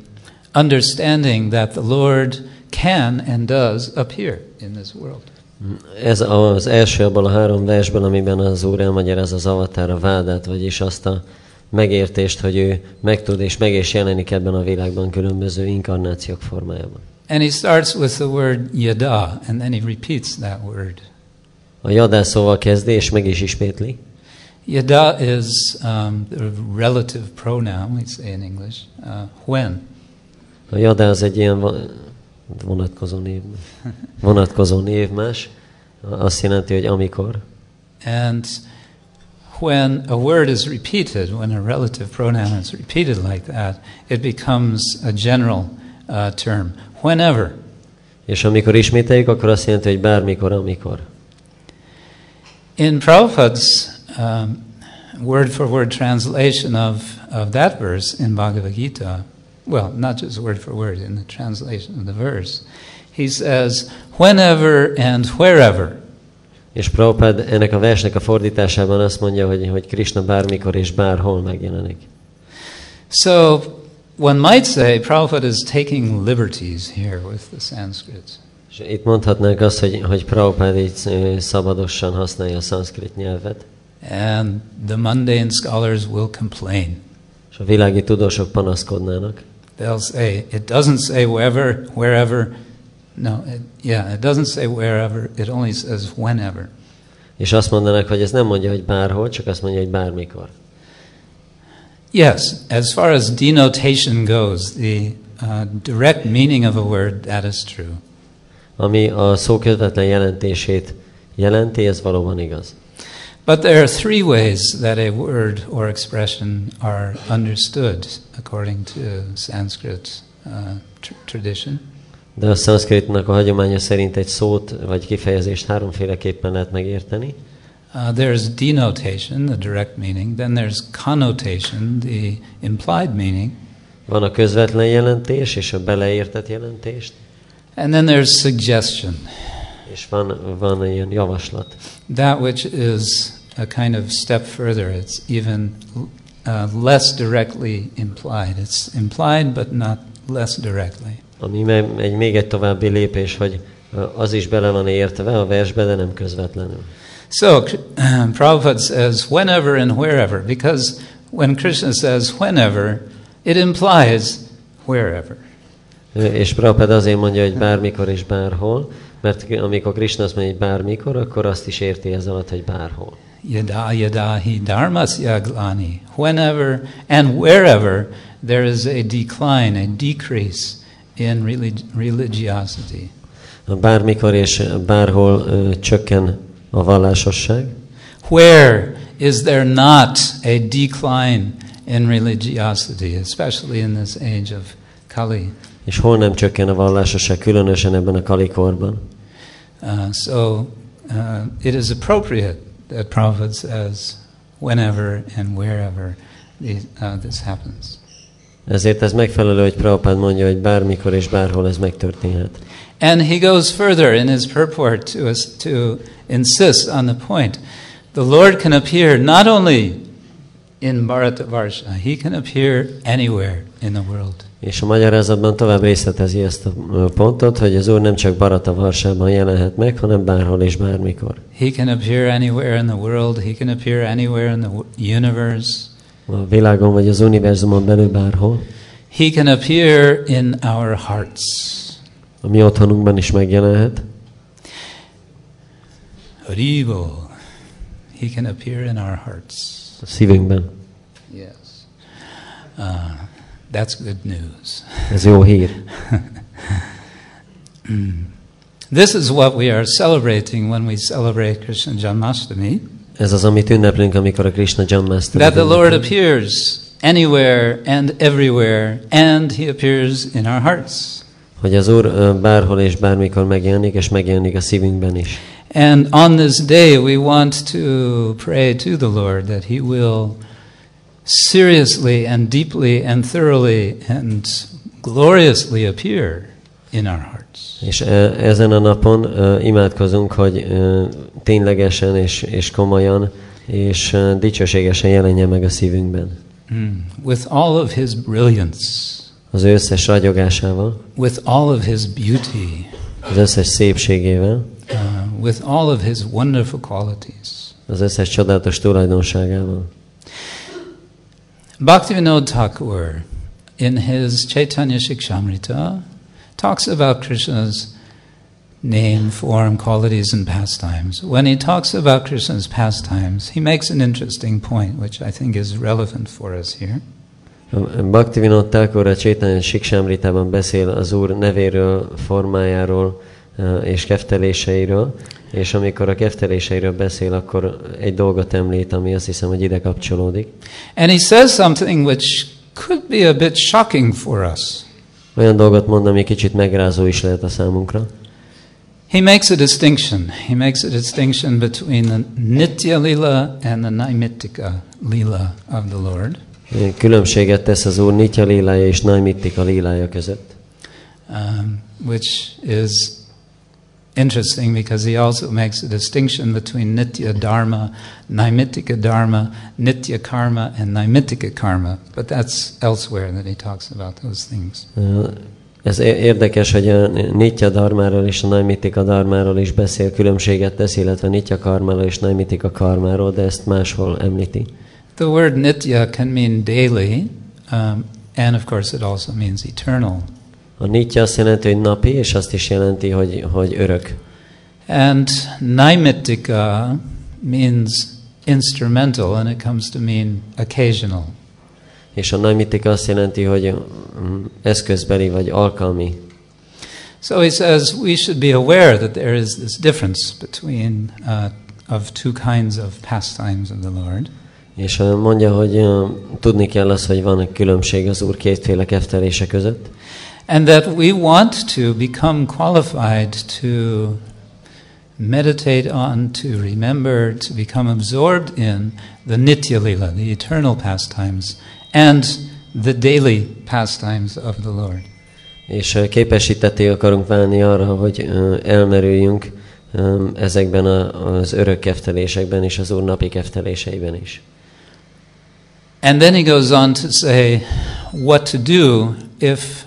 Speaker 1: understanding that the Lord can and does appear in this world.
Speaker 2: Ez az első abból a három versből, amiben az Úr elmagyaráz az avatar a vádát, vagyis azt a megértést, hogy ő megtud és meg is jelenik ebben a világban különböző inkarnációk formájában.
Speaker 1: And he starts with the word yada, and then he repeats that word.
Speaker 2: A jadá szóval kezdi, és meg is ismétli.
Speaker 1: Yada is um, the relative pronoun, we say in English, uh, when.
Speaker 2: A jadá az egy ilyen vonatkozó név. Vonatkozó névmás. Azt jelenti, hogy amikor.
Speaker 1: And when a word is repeated, when a relative pronoun is repeated like that, it becomes a general uh, term. Whenever.
Speaker 2: És amikor ismételjük, akkor azt jelenti, hogy bármikor, amikor.
Speaker 1: In Prabhupada's um, word for word translation of, of that verse in Bhagavad Gita, well, not just word for word, in the translation of the verse, he says, whenever and wherever.
Speaker 2: És Prabhupád ennek a versnek a fordításában azt mondja, hogy, hogy Krishna bármikor és bárhol megjelenik.
Speaker 1: So one might say Prabhupada is taking liberties here with the Sanskrit.
Speaker 2: És itt mondhatnánk azt, hogy, hogy Prabhupád így szabadosan használja a szanszkrit nyelvet,
Speaker 1: and the mundane scholars will complain.
Speaker 2: és a világi tudósok panaszkodnának.
Speaker 1: They'll say, it doesn't say wherever, wherever. No, it, yeah, it doesn't say wherever, it only says whenever.
Speaker 2: És azt mondanak, hogy ez nem mondja, hogy bárhol, csak azt mondja, hogy bármikor.
Speaker 1: Yes, as far as denotation goes, the uh, direct meaning of a word, that is true.
Speaker 2: Ami a szó közvetlen jelentését jelenti, ez valóban igaz.
Speaker 1: But there are three ways that a word or expression are understood according to Sanskrit uh, tr- tradition.
Speaker 2: De a szanszkritnak a hagyománya szerint egy szót vagy kifejezést háromféleképpen lehet megérteni.
Speaker 1: Uh, there's denotation, the direct meaning. Then there's connotation, the implied meaning.
Speaker 2: Van a közvetlen jelentés és a beleértett jelentést,
Speaker 1: And then there's suggestion,
Speaker 2: és van, van ilyen javaslat.
Speaker 1: that which is a kind of step further. It's even uh, less directly implied. It's implied, but not less directly.
Speaker 2: Ami egy még egy további lépés, hogy ö, az is bele van értve a versbe, de nem közvetlenül.
Speaker 1: So, Prabhupada says whenever and wherever, because when Krishna says whenever, it implies wherever.
Speaker 2: És Prabhupada azért mondja, hogy bármikor és bárhol, mert amikor Krishna azt mondja, hogy bármikor, akkor azt is érti ez alatt, hogy bárhol.
Speaker 1: Yada yada hi dharmasya glani. Whenever and wherever there is a decline, a decrease in relig- religiosity.
Speaker 2: Bármikor és bárhol ö, csökken a vallásosság,
Speaker 1: Where is there not a decline in religiosity, especially in this age of Kali?
Speaker 2: és hol nem csökken a vallásosság, különösen ebben a kalikorban.
Speaker 1: Uh, so uh, it is appropriate that Prabhupada says whenever and wherever the, uh, this happens.
Speaker 2: Ezért ez megfelelő, hogy mondja, hogy bármikor és bárhol ez megtörténhet.
Speaker 1: And he goes further in his purport to, us, to insist on the point. The Lord can appear not only in Bharatavarsha, he can appear anywhere in the world.
Speaker 2: És a magyarázatban tovább részletezi ezt a pontot, hogy az Úr nem csak Barata Varsában jelenhet meg, hanem bárhol és bármikor.
Speaker 1: He can appear anywhere in the world, he can appear anywhere in the universe.
Speaker 2: A világon vagy az univerzumon belül bárhol.
Speaker 1: He can appear in our hearts.
Speaker 2: A mi otthonunkban is megjelenhet.
Speaker 1: Haribo. He can appear in our hearts.
Speaker 2: A szívünkben.
Speaker 1: Yes. Uh, that's good news.
Speaker 2: Ez jó hír. [LAUGHS]
Speaker 1: This is what we are celebrating when we celebrate Krishna Janmashtami.
Speaker 2: Ez az, amit ünneplünk, amikor a Krishna Janmasztami.
Speaker 1: That the Lord appears anywhere and everywhere, and He appears in our hearts.
Speaker 2: Hogy az Úr bárhol és bármikor megjelenik, és megjelenik a szívünkben is.
Speaker 1: And on this day, we want to pray to the Lord that He will seriously and deeply and thoroughly and gloriously appear in our hearts.
Speaker 2: És e- ezen a napon ö, imádkozunk, hogy ö, ténylegesen és, és komolyan és ö, dicsőségesen jelenjen meg a szívünkben.
Speaker 1: Mm. With all of His brilliance,
Speaker 2: Az összes ragyogásával,
Speaker 1: with all of His beauty,
Speaker 2: az összes szépségével,
Speaker 1: uh, with all of His wonderful qualities.
Speaker 2: az összes csodálatos tulajdonságával.
Speaker 1: Bhaktivinoda Thakur, in his Chaitanya Shikshamrita, talks about Krishna's name, form, qualities, and pastimes. When he talks about Krishna's pastimes, he makes an interesting point, which I think is relevant for us here.
Speaker 2: Um, Bhaktivinoda Thakur a Csétanya Siksámritában beszél az Úr nevéről, formájáról és kefteléseiről, és amikor a kefteléseiről beszél, akkor egy dolgot említ, ami azt hiszem, hogy ide kapcsolódik.
Speaker 1: And he says something which could be a bit shocking for us.
Speaker 2: Olyan dolgot mond, ami kicsit megrázó is lehet a számunkra.
Speaker 1: He makes a distinction. He makes a distinction between the Nitya Lila and the Naimittika Lila of the Lord.
Speaker 2: Különbséget tesz az Úr Nitya lílája és Naimittika lílája között.
Speaker 1: um, which is interesting because he also makes a distinction between nitya dharma, naimittika dharma, nitya karma, and naimittika karma. But that's elsewhere that he talks about those things.
Speaker 2: Ö, Ez érdekes, hogy a Nitya Darmáról és a Naimitika Darmáról is beszél, különbséget tesz, illetve Nitya Karmáról és Naimitika Karmáról, de ezt máshol említi.
Speaker 1: The word nitya can mean daily, um, and of course it also means eternal.
Speaker 2: A Nitya azt jelenti, hogy napi, és azt is jelenti, hogy, hogy örök.
Speaker 1: And naimittika means instrumental, and it comes to mean occasional.
Speaker 2: És a Naimitika azt jelenti, hogy mm, eszközbeli vagy alkalmi.
Speaker 1: So he says we should be aware that there is this difference between uh, of two kinds of pastimes of the Lord.
Speaker 2: És ö, mondja, hogy ö, tudni kell az, hogy van egy különbség az Úr kétféle keftelése között,
Speaker 1: And that we want to become qualified to meditate on, to remember, to become absorbed in the Nitya Lila, the eternal pastimes, and the daily pastimes of the Lord.
Speaker 2: és ö, képesítetté akarunk válni arra, hogy ö, elmerüljünk ö, ezekben az örök keftelésekben és az Úr napi kefteléseiben is.
Speaker 1: And then he goes on to say what to do if,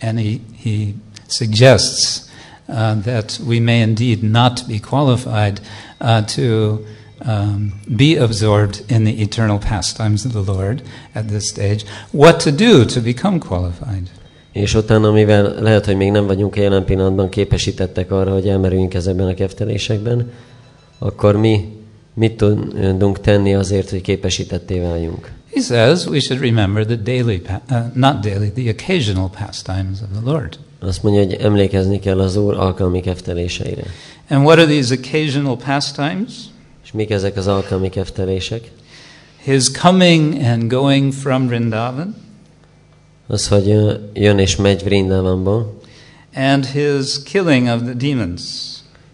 Speaker 1: and he, he suggests uh, that we may indeed not be qualified uh, to um, be absorbed in the eternal pastimes of the Lord at this stage, what to do to become qualified.
Speaker 2: És utána, mivel lehet, hogy még nem vagyunk jelen pillanatban képesítettek arra, hogy elmerüljünk ezekben a keftelésekben, akkor mi mit tudunk tenni azért, hogy képesítetté váljunk?
Speaker 1: He says we should remember the daily, uh, not daily, the occasional pastimes of the Lord.
Speaker 2: Azt mondja, hogy emlékezni kell az Úr alkalmi kefteléseire.
Speaker 1: And what are these occasional pastimes?
Speaker 2: És mik ezek az alkalmi keftelések?
Speaker 1: His coming and going from Vrindavan,
Speaker 2: Az, hogy jön és megy Vrindavanból,
Speaker 1: and his killing of the demons,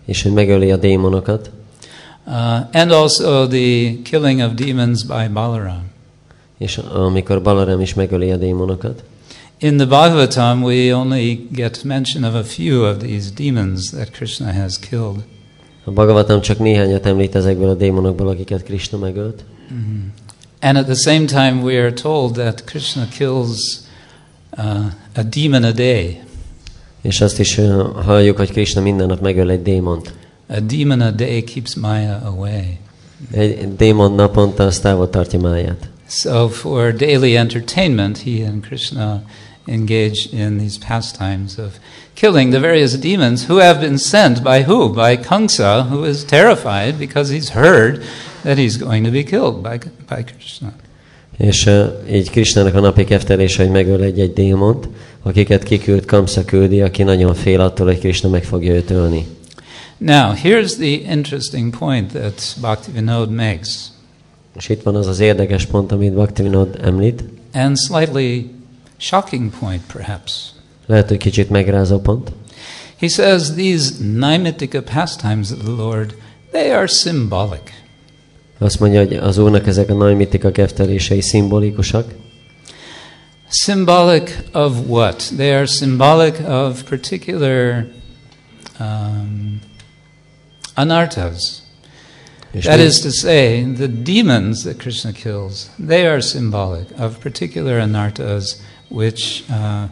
Speaker 2: és hogy megöli a démonokat,
Speaker 1: uh, and also the killing of demons by Balaram.
Speaker 2: És amikor Balaram is megöli a démonokat.
Speaker 1: In the Bhagavatam, we only get mention of a few of these demons that Krishna has killed.
Speaker 2: A Bhagavatam csak néhányat említ ezekből a démonokból, akiket Krishna megölt.
Speaker 1: And at the same time, we are told that Krishna kills uh, a demon a day.
Speaker 2: És azt is ö, halljuk, hogy Krishna minden nap megöl egy démont.
Speaker 1: A demon a day keeps Maya away.
Speaker 2: Egy démon naponta azt távol tartja máját.
Speaker 1: So, for daily entertainment, he and Krishna engage in these pastimes of killing the various demons who have been sent by who? By Kamsa, who is terrified because he's heard that he's going to be killed by, by Krishna.
Speaker 2: És uh, így Krishnának a napi keftelése, hogy megöl egy-egy démont, akiket kiküld, Kamsa küldi, aki nagyon fél attól, hogy Krishna meg fogja őt ölni.
Speaker 1: Now, here's the interesting point that Bhaktivinoda makes,
Speaker 2: És itt van az az érdekes pont, amit Bhaktivinoda említ.
Speaker 1: and slightly shocking point, perhaps.
Speaker 2: Lehet, hogy kicsit megrázó pont.
Speaker 1: He says these Naimittika pastimes of the Lord, they are symbolic.
Speaker 2: Azt mondja, hogy az Úrnak ezek a naimitika keftelései szimbolikusak.
Speaker 1: Symbolic of what? They are symbolic of particular um, anarthas. That is to say, the demons that Krishna kills, they are symbolic of particular anartas which uh,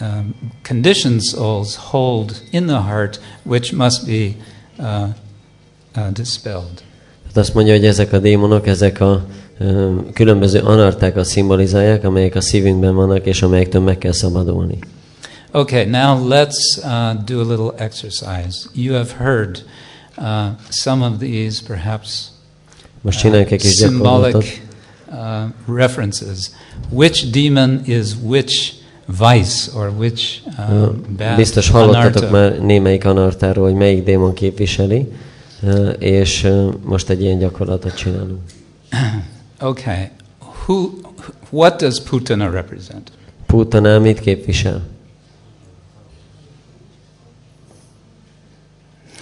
Speaker 1: um, conditioned souls hold in the heart, which must be uh, uh, dispelled.
Speaker 2: Hát azt mondja, hogy ezek a démonok, ezek a ö, különböző anartákat szimbolizálják, amelyek a szívünkben vannak, és amelyektől meg kell szabadulni.
Speaker 1: Okay, now let's uh, do a little exercise. You have heard uh, some of these, perhaps
Speaker 2: Most csináljuk egy kis gyakorlatot.
Speaker 1: symbolic uh, references. Which demon is which vice or which
Speaker 2: Ö,
Speaker 1: um, bad
Speaker 2: Biztos hallottatok
Speaker 1: anartha?
Speaker 2: már némelyik anartáról, hogy melyik démon képviseli, ö, és ö, most egy ilyen gyakorlatot csinálunk. [COUGHS]
Speaker 1: Okay, who? What does Putana represent?
Speaker 2: Putana mit képvisel?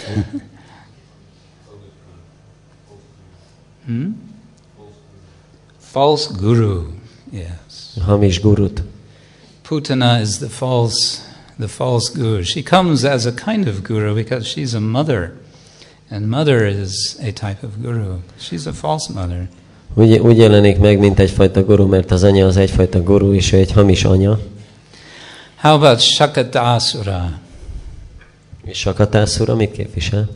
Speaker 2: [LAUGHS]
Speaker 1: Hmm? False guru. Yes.
Speaker 2: Hamis gurut.
Speaker 1: Putana is the false, the false guru. She comes as a kind of guru because she's a mother, and mother is a type of guru. She's a false mother.
Speaker 2: Úgy, úgy jelenik meg, mint egyfajta guru, mert az anya az egyfajta guru, és ő egy hamis anya.
Speaker 1: How about Shakatasura?
Speaker 2: És Sakatászura mit képvisel?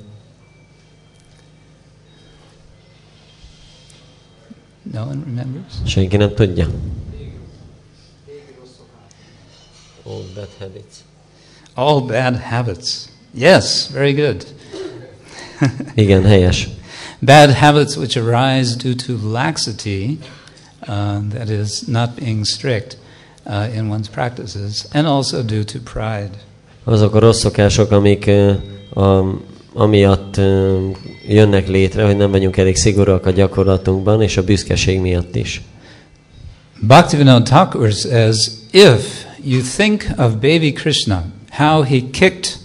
Speaker 1: No one remembers?
Speaker 2: Senki nem tudja? Old bad habits.
Speaker 1: All bad habits. Yes, very good. [LAUGHS]
Speaker 2: Igen, helyes.
Speaker 1: Bad habits which arise due to laxity, uh, that is, not being strict uh, in one's practices, and also due to pride.
Speaker 2: Azok a rossz szokások, amik ö, a, amiatt ö, jönnek létre, hogy nem vagyunk elég szigorúak a gyakorlatunkban, és a büszkeség miatt is.
Speaker 1: Bhaktivinoda Thakur says, if you think of baby Krishna, how he kicked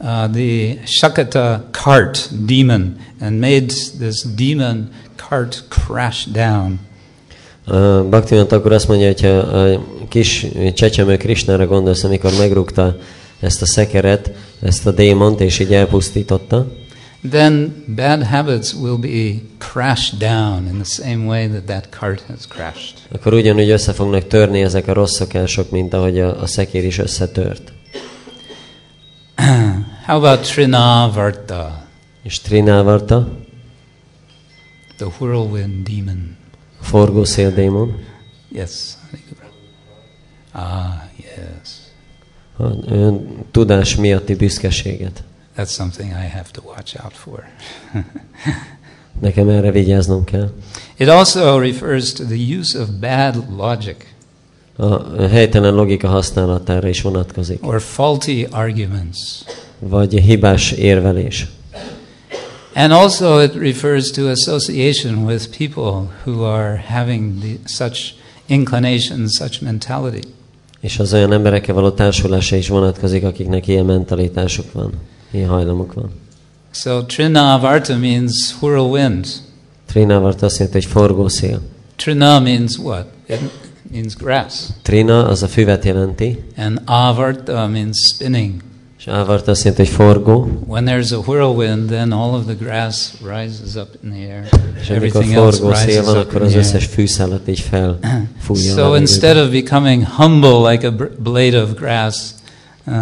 Speaker 1: uh, the Shakata cart demon and made this demon cart crash down.
Speaker 2: A Bhaktivinoda akkor azt mondja, hogy a kis csecsemő Krisnára gondolsz, amikor megrúgta ezt a szekeret, ezt a démont, és így elpusztította,
Speaker 1: then bad habits will be crashed down in the same way that that cart has crashed.
Speaker 2: akkor ugyanúgy össze fognak törni ezek a rossz szokások, mint ahogy a, a szekér is összetört. [CLEARS THROAT]
Speaker 1: How about Trinavarta,
Speaker 2: És Trinávarta,
Speaker 1: the whirlwind demon?
Speaker 2: forgószél démon,
Speaker 1: Yes. Ah, yes.
Speaker 2: a tudás miatti büszkeséget.
Speaker 1: That's something I have to watch out for. [LAUGHS]
Speaker 2: Nekem erre vigyáznom kell.
Speaker 1: it also refers to the use of bad logic
Speaker 2: A helytelen logika használatára is vonatkozik.
Speaker 1: or faulty arguments.
Speaker 2: Vagy hibás érvelés.
Speaker 1: And also, it refers to association with people who are having the, such inclination, such mentality.
Speaker 2: És az olyan emberekkel való társulása is vonatkozik, akiknek ilyen mentalitásuk van, ilyen hajlamuk van.
Speaker 1: So, Trinavarta means whirlwind.
Speaker 2: Trinávart azt jelenti, hogy forgószél.
Speaker 1: Trina means what? It means grass.
Speaker 2: Trina az a füvet jelenti,
Speaker 1: And avarta means spinning.
Speaker 2: és ávart azt jelenti, hogy forgó,
Speaker 1: When there's a whirlwind, then all of the grass rises up in the air.
Speaker 2: és
Speaker 1: Everything else rises
Speaker 2: van,
Speaker 1: up
Speaker 2: akkor az összes fűszálat így felfújja. [CLEARS THROAT]
Speaker 1: So instead of becoming humble like a blade of grass, uh,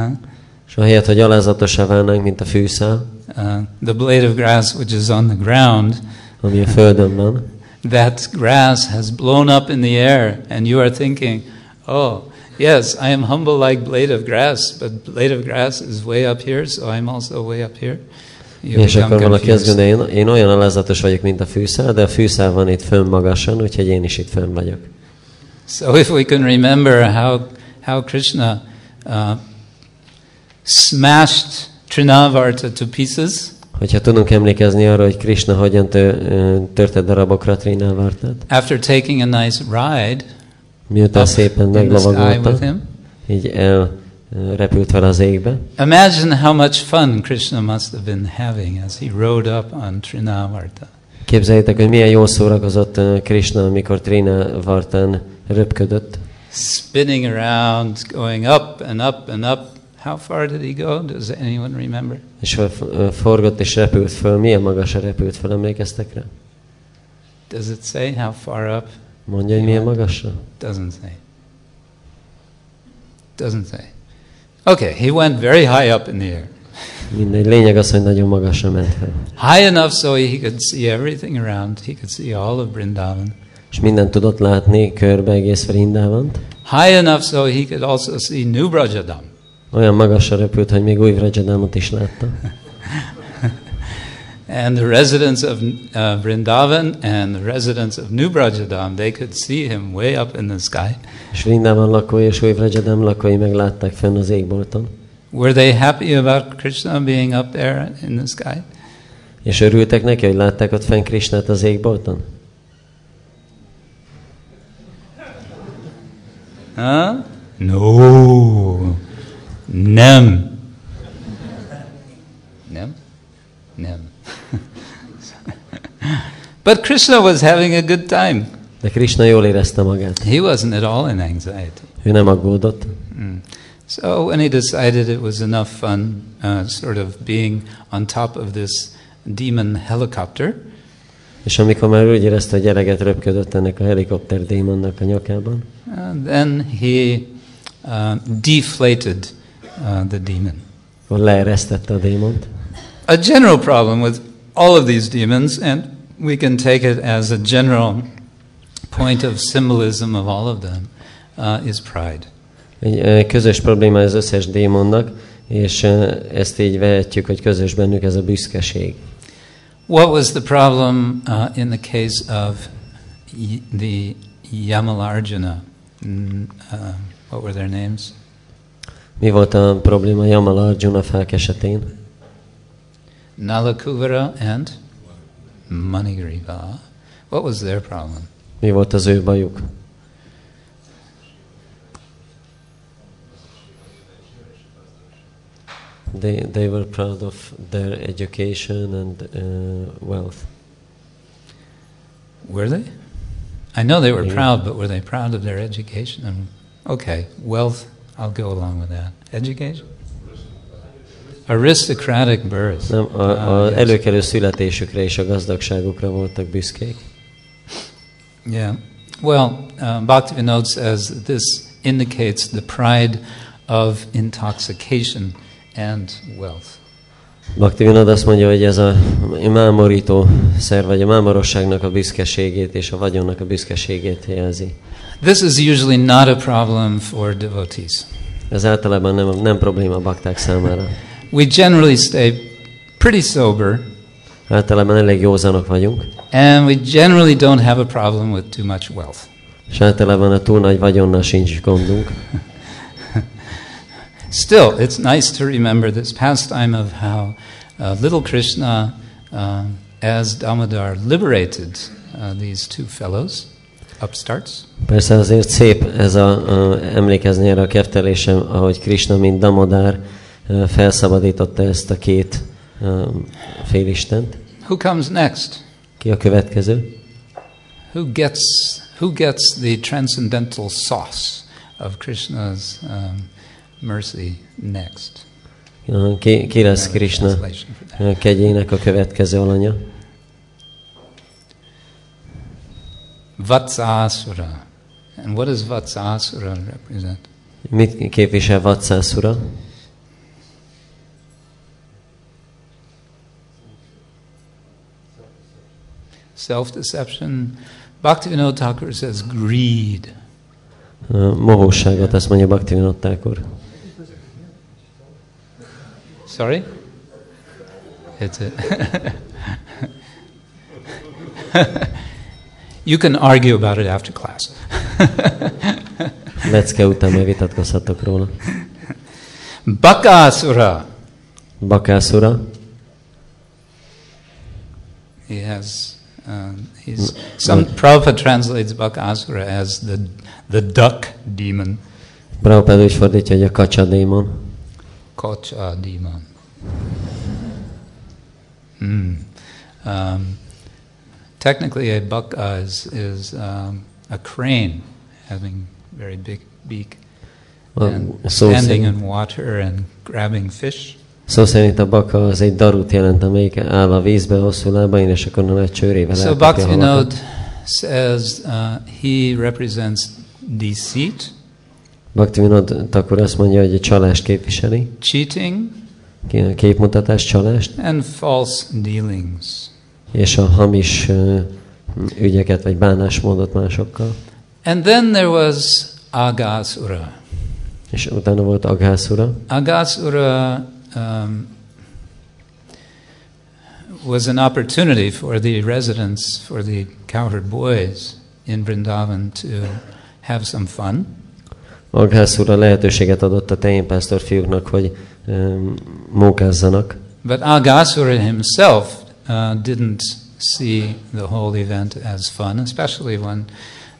Speaker 2: És ahelyett, hogy alázatosá válnánk, mint a fűszál,
Speaker 1: uh, the blade of grass which is on the ground,
Speaker 2: ami a földön van,
Speaker 1: that grass has blown up in the air, and you are thinking, oh, yes, I am humble like blade of grass, but blade of grass is way up here, so I'm also way up here. You
Speaker 2: és akkor valaki azt
Speaker 1: confused.
Speaker 2: gondolja, én, én olyan alázatos vagyok, mint a fűszál, de a fűszál van itt fönn magasan, úgyhogy én is itt fönn vagyok.
Speaker 1: So if we can remember how, how Krishna uh, smashed Trinavarta to pieces,
Speaker 2: Hogyha tudunk emlékezni arra, hogy Krishna hogyan törte darabokra Trinávártát,
Speaker 1: after taking a nice ride
Speaker 2: miután szépen meglovagolta, így el repült fel az égbe.
Speaker 1: imagine how much fun Krishna must have been having as he rode up on Trinavarta.
Speaker 2: Képzeljétek, hogy milyen jól szórakozott Krishna, amikor Trinávártán röpködött.
Speaker 1: Spinning around, going up and up and up. How far did he go? Does anyone remember?
Speaker 2: És f- ö, forgott és repült föl. Milyen magasra repült föl, emlékeztek rá?
Speaker 1: Does it say how far up?
Speaker 2: Mondja, hogy milyen magasra?
Speaker 1: Doesn't say. Doesn't say. Okay, he went very high up in the air.
Speaker 2: Mindegy, lényeg az, hogy nagyon magasra ment fel.
Speaker 1: High enough so he could see everything around. He could see all of Vrindavan.
Speaker 2: És mindent tudott látni körbe egész Vrindávant.
Speaker 1: High enough so he could also see New Brajadam.
Speaker 2: Olyan magasra repült, hogy még új Vrajadámot is látta. [LAUGHS]
Speaker 1: And the residents of uh, Vrindavan and the residents of New Brajadam, they could see him way up in the sky.
Speaker 2: És Vrindában lakói és új Vrajadám lakói meglátták fenn az égbolton.
Speaker 1: Were they happy about Krishna being up there in the sky?
Speaker 2: És örültek neki, hogy látták ott fenn Krisnát az égbolton?
Speaker 1: Huh? No. Nem. Nem? Nem. [LAUGHS] but Krishna was having a good time.
Speaker 2: De Krishna jól érezte magát.
Speaker 1: He wasn't at all in anxiety.
Speaker 2: Ő nem aggódott.
Speaker 1: Mm. So when he decided it was enough fun, uh, sort of being on top of this demon helicopter,
Speaker 2: És amikor már úgy érezte, hogy eleget röpködött ennek a helikopter démonnak a nyakában,
Speaker 1: uh, then he uh, deflated uh, the demon.
Speaker 2: Leeresztette a démont.
Speaker 1: A general problem with all of these demons, and we can take it as a general point of symbolism of all of them, uh, is pride.
Speaker 2: Egy közös probléma az összes démonnak, és ezt így vehetjük, hogy közös bennük ez a büszkeség.
Speaker 1: What was the problem uh, in the case of the Yamalarjuna? Mm, uh, what were their names?
Speaker 2: Mi volt a probléma Jamal Arjuna fák esetén?
Speaker 1: Nalakuvara and Manigriva. What was their problem?
Speaker 2: Mi volt az ő bajuk? They, they were proud of their education and uh, wealth.
Speaker 1: Were they? I know they were
Speaker 2: Yeah.
Speaker 1: proud, but were they proud of their education? And okay, wealth, I'll go along with that. Education? Aristocratic birth.
Speaker 2: Nem, a,
Speaker 1: Ah,
Speaker 2: a
Speaker 1: yes.
Speaker 2: előkelő születésükre és a gazdagságukra voltak büszkék.
Speaker 1: Yeah. Well, uh, Bhaktivinoda says this indicates the pride of intoxication and wealth.
Speaker 2: Bhaktivinoda azt mondja, hogy ez a mámorító szer, vagy a mámorosságnak a büszkeségét és a vagyonnak a büszkeségét jelzi.
Speaker 1: This is usually not a problem for devotees.
Speaker 2: Ez általában nem, nem probléma bakták számára.
Speaker 1: We generally stay pretty sober,
Speaker 2: Általában elég józanok vagyunk,
Speaker 1: and we generally don't have a problem with too much wealth.
Speaker 2: és általában a túl nagy vagyonnal sincs gondunk. [LAUGHS]
Speaker 1: Still, it's nice to remember this pastime of how uh, little Krishna, uh, as Damodar, liberated uh, these two fellows, upstarts.
Speaker 2: Persze azért szép ez a, a emlékezni erre a keftelésem, ahogy Krishna, mint Damodár ö, felszabadította ezt a két ö, félistent.
Speaker 1: Who comes next?
Speaker 2: Ki a következő?
Speaker 1: Who gets, who gets the transcendental sauce of Krishna's um, mercy next?
Speaker 2: Ki, ki lesz Krishna kegyének a következő alanya?
Speaker 1: Vatsasura. And what does Vatsasura represent?
Speaker 2: Mit képvisel Vatszászura?
Speaker 1: Self deception. Bhaktivinoda Thakur says greed.
Speaker 2: Ö, Mohóságot, azt mondja Bhaktivinoda Thakur.
Speaker 1: Sorry? It's a [LAUGHS] [LAUGHS] you can argue about it after class.
Speaker 2: Lecke után majd vitatkozhatok róla.
Speaker 1: Bakasura.
Speaker 2: Bakasura.
Speaker 1: He has, um, he's, some, Prabhupada translates Bakasura as the, the duck demon,
Speaker 2: Prabhupád úgy fordítja, hogy a kacsa démon.
Speaker 1: Kocha demon. Hmm. Um, technically, a baka is, is um, a crane having very big beak
Speaker 2: A
Speaker 1: and
Speaker 2: szó,
Speaker 1: standing
Speaker 2: szerint,
Speaker 1: in water and grabbing fish.
Speaker 2: szó szerint a baka az egy darut jelent, amelyik áll a vízbe hosszú lábain, és akkor nagy csőrével
Speaker 1: So Bhaktivinoda says uh, he represents deceit,
Speaker 2: Bhaktivinoda Thakur azt mondja, hogy a csalást képviseli,
Speaker 1: cheating,
Speaker 2: képmutatás, csalást,
Speaker 1: and false dealings.
Speaker 2: És a hamis ügyeket vagy bánásmódot másokkal.
Speaker 1: And then there was Agasura.
Speaker 2: És utána volt Agászura.
Speaker 1: Agasura um, was an opportunity for the residents, for the cowherd boys in Vrindavan to have some fun.
Speaker 2: Agászura lehetőséget adott a tejénpásztor fiúknak, hogy ö, mókázzanak.
Speaker 1: But Agasura himself uh, didn't see the whole event as fun, especially when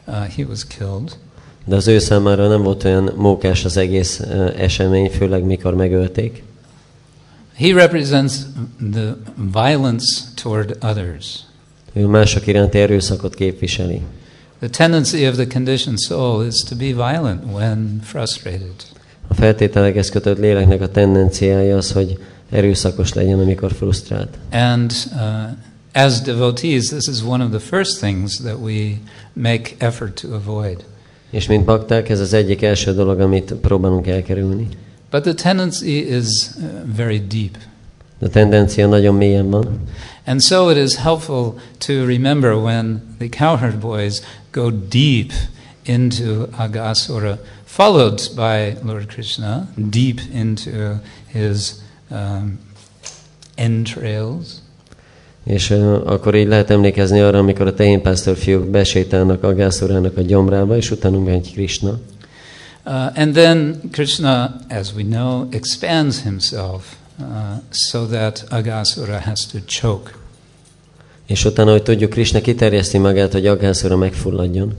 Speaker 1: uh, he was killed.
Speaker 2: De az ő számára nem volt olyan mókás az egész ö, esemény, főleg mikor megölték.
Speaker 1: He represents the violence toward others.
Speaker 2: Ő mások iránti erőszakot képviseli.
Speaker 1: The tendency of the conditioned soul is to be violent when frustrated.
Speaker 2: A feltételekhez kötött léleknek a tendenciája az, hogy erőszakos legyen, amikor frusztrált.
Speaker 1: And uh, as devotees, this is one of the first things that we make effort to avoid.
Speaker 2: És mint bakták, ez az egyik első dolog, amit próbálunk elkerülni.
Speaker 1: But the tendency is uh, very deep.
Speaker 2: A tendencia nagyon mélyen van.
Speaker 1: And so it is helpful to remember when the cowherd boys go deep into Agasura, followed by Lord Krishna, deep into his um, entrails.
Speaker 2: És uh, akkor így lehet emlékezni arra, amikor a tehénpásztor fiúk besétálnak Agászurának a gyomrába, és utána megy Krishna.
Speaker 1: Uh, and then Krishna, as we know, expands himself uh, so that Agasura has to choke.
Speaker 2: És utána, hogy tudjuk, Krishna kiterjeszti magát, hogy Agászura megfulladjon.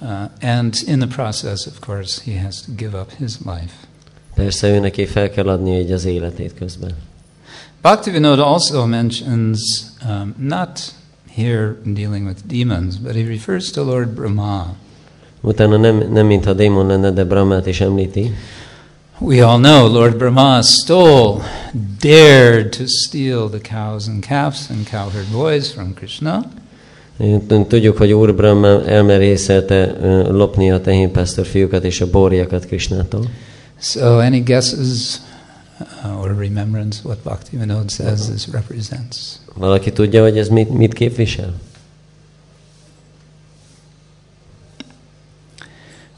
Speaker 1: Uh, and in the process, of course, he has to give up his life.
Speaker 2: Persze ő neki fel kell adni így az életét közben.
Speaker 1: Bhaktivinoda also mentions, um, not here dealing with demons, but he refers to Lord Brahma.
Speaker 2: Utána nem, nem mintha démon lenne, de Brahmát is említi.
Speaker 1: We all know Lord Brahma stole, dared to steal the cows and calves and cowherd boys from Krishna.
Speaker 2: Tudjuk, hogy Úr Brahma elmerészelte lopni a tehénpásztor fiúkat és a borjakat Krisnától.
Speaker 1: So, any guesses uh, or remembrance what Bhakti Vinod says this represents?
Speaker 2: Valaki tudja, hogy ez mit, mit képvisel?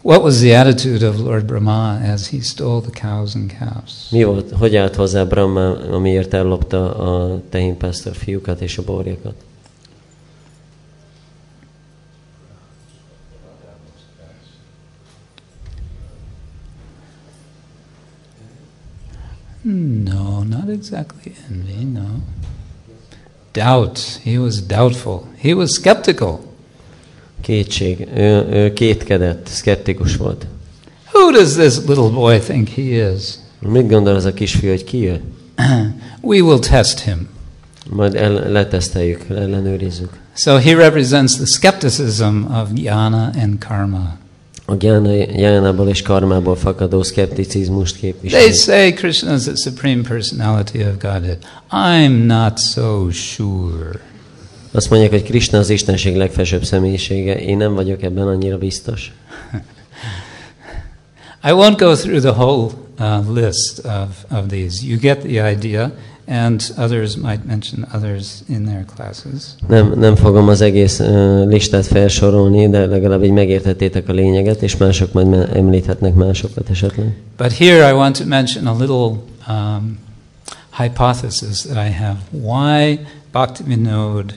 Speaker 1: What was the attitude of Lord Brahma as he stole the cows and calves?
Speaker 2: Mi volt, hogy állt hozzá Brahma, amiért ellopta a tehénpásztor fiúkat és a borjakat?
Speaker 1: No, not exactly envy, no. Doubt. He was doubtful. He was skeptical.
Speaker 2: Kétség. Ő, ő kétkedett, szkeptikus volt.
Speaker 1: Who does this little boy think he is?
Speaker 2: Mit gondol az a kisfiú, hogy ki ő?
Speaker 1: we will test him.
Speaker 2: Majd el, leteszteljük, ellenőrizzük.
Speaker 1: So he represents the skepticism of jnana and karma.
Speaker 2: A gyánából és karmából fakadó szkepticizmust
Speaker 1: They
Speaker 2: képviseli.
Speaker 1: say Krishna is the supreme personality of Godhead. I'm not so sure.
Speaker 2: Azt mondják, hogy Krishna az Istenség legfelsőbb személyisége. Én nem vagyok ebben annyira biztos. [LAUGHS]
Speaker 1: I won't go through the whole uh, list of, of these. You get the idea, and others might mention others in their classes.
Speaker 2: Nem, nem fogom az egész uh, listát felsorolni, de legalább így megértettétek a lényeget, és mások majd említhetnek másokat esetleg.
Speaker 1: But here I want to mention a little um, hypothesis that I have. Why Bhaktivinoda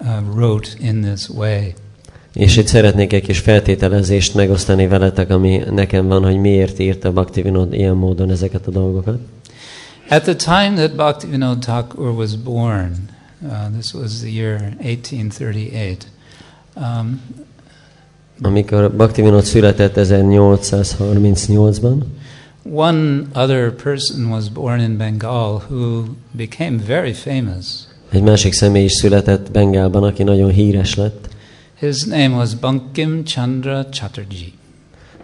Speaker 1: uh, wrote in this way?
Speaker 2: És itt szeretnék egy kis feltételezést megosztani veletek, ami nekem van, hogy miért írta Bhaktivinoda ilyen módon ezeket a dolgokat.
Speaker 1: At the time that Bhaktivinoda Thakur was born, uh, this was the year 1838, um,
Speaker 2: Amikor Bhaktivinoda született 1838-ban,
Speaker 1: one other person was born in Bengal who became very famous.
Speaker 2: egy másik személy is született Bengálban, aki nagyon híres lett.
Speaker 1: His name was Bankim Chandra Chatterjee.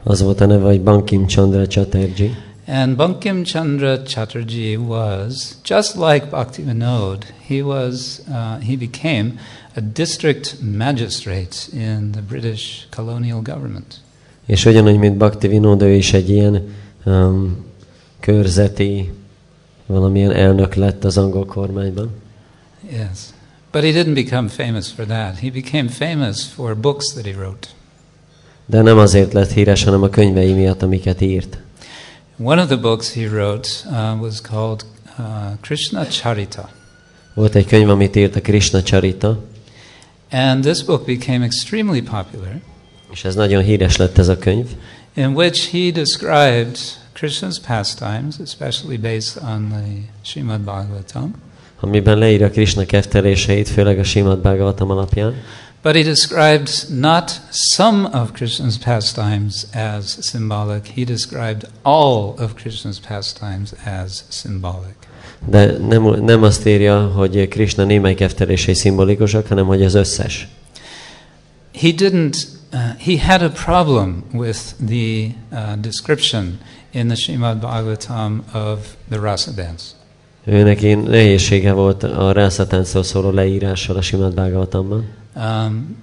Speaker 2: Az volt a neve, hogy Bankim Chandra Chatterjee.
Speaker 1: And Bankim Chandra Chatterjee was, just like Bhaktivinoda, he was, uh, he became a district magistrate in the British colonial government.
Speaker 2: És ugyanúgy, mint Bhaktivinoda, ő is egy ilyen um, körzeti, valamilyen elnök lett az angol kormányban.
Speaker 1: Yes. But he didn't become famous for that. He became famous for books that he wrote.
Speaker 2: De nem azért lett híres, hanem a könyvei miatt, amiket írt.
Speaker 1: One of the books he wrote uh, was called uh, Krishna Charita.
Speaker 2: Volt egy könyv, amit írt a Krishna Charita,
Speaker 1: And this book became extremely popular,
Speaker 2: és ez nagyon híres lett ez a könyv,
Speaker 1: in which he described Krishna's pastimes, especially based on the Srimad Bhagavatam.
Speaker 2: amiben leírja Krishna kefteléseit, főleg a Simad Bhagavatam alapján,
Speaker 1: But he described not some of Krishna's pastimes as symbolic, he described all of Krishna's pastimes as symbolic.
Speaker 2: de nem, nem azt írja, hogy Krishna némely keftelései szimbolikusak, hanem hogy az összes.
Speaker 1: He didn't, uh, he had a problem with the uh, description in the Srimad Bhagavatam of the rasa dance.
Speaker 2: Ő neki nehézsége volt a rászatáncról szóló leírással a Simad Bhagavatamban.
Speaker 1: Um,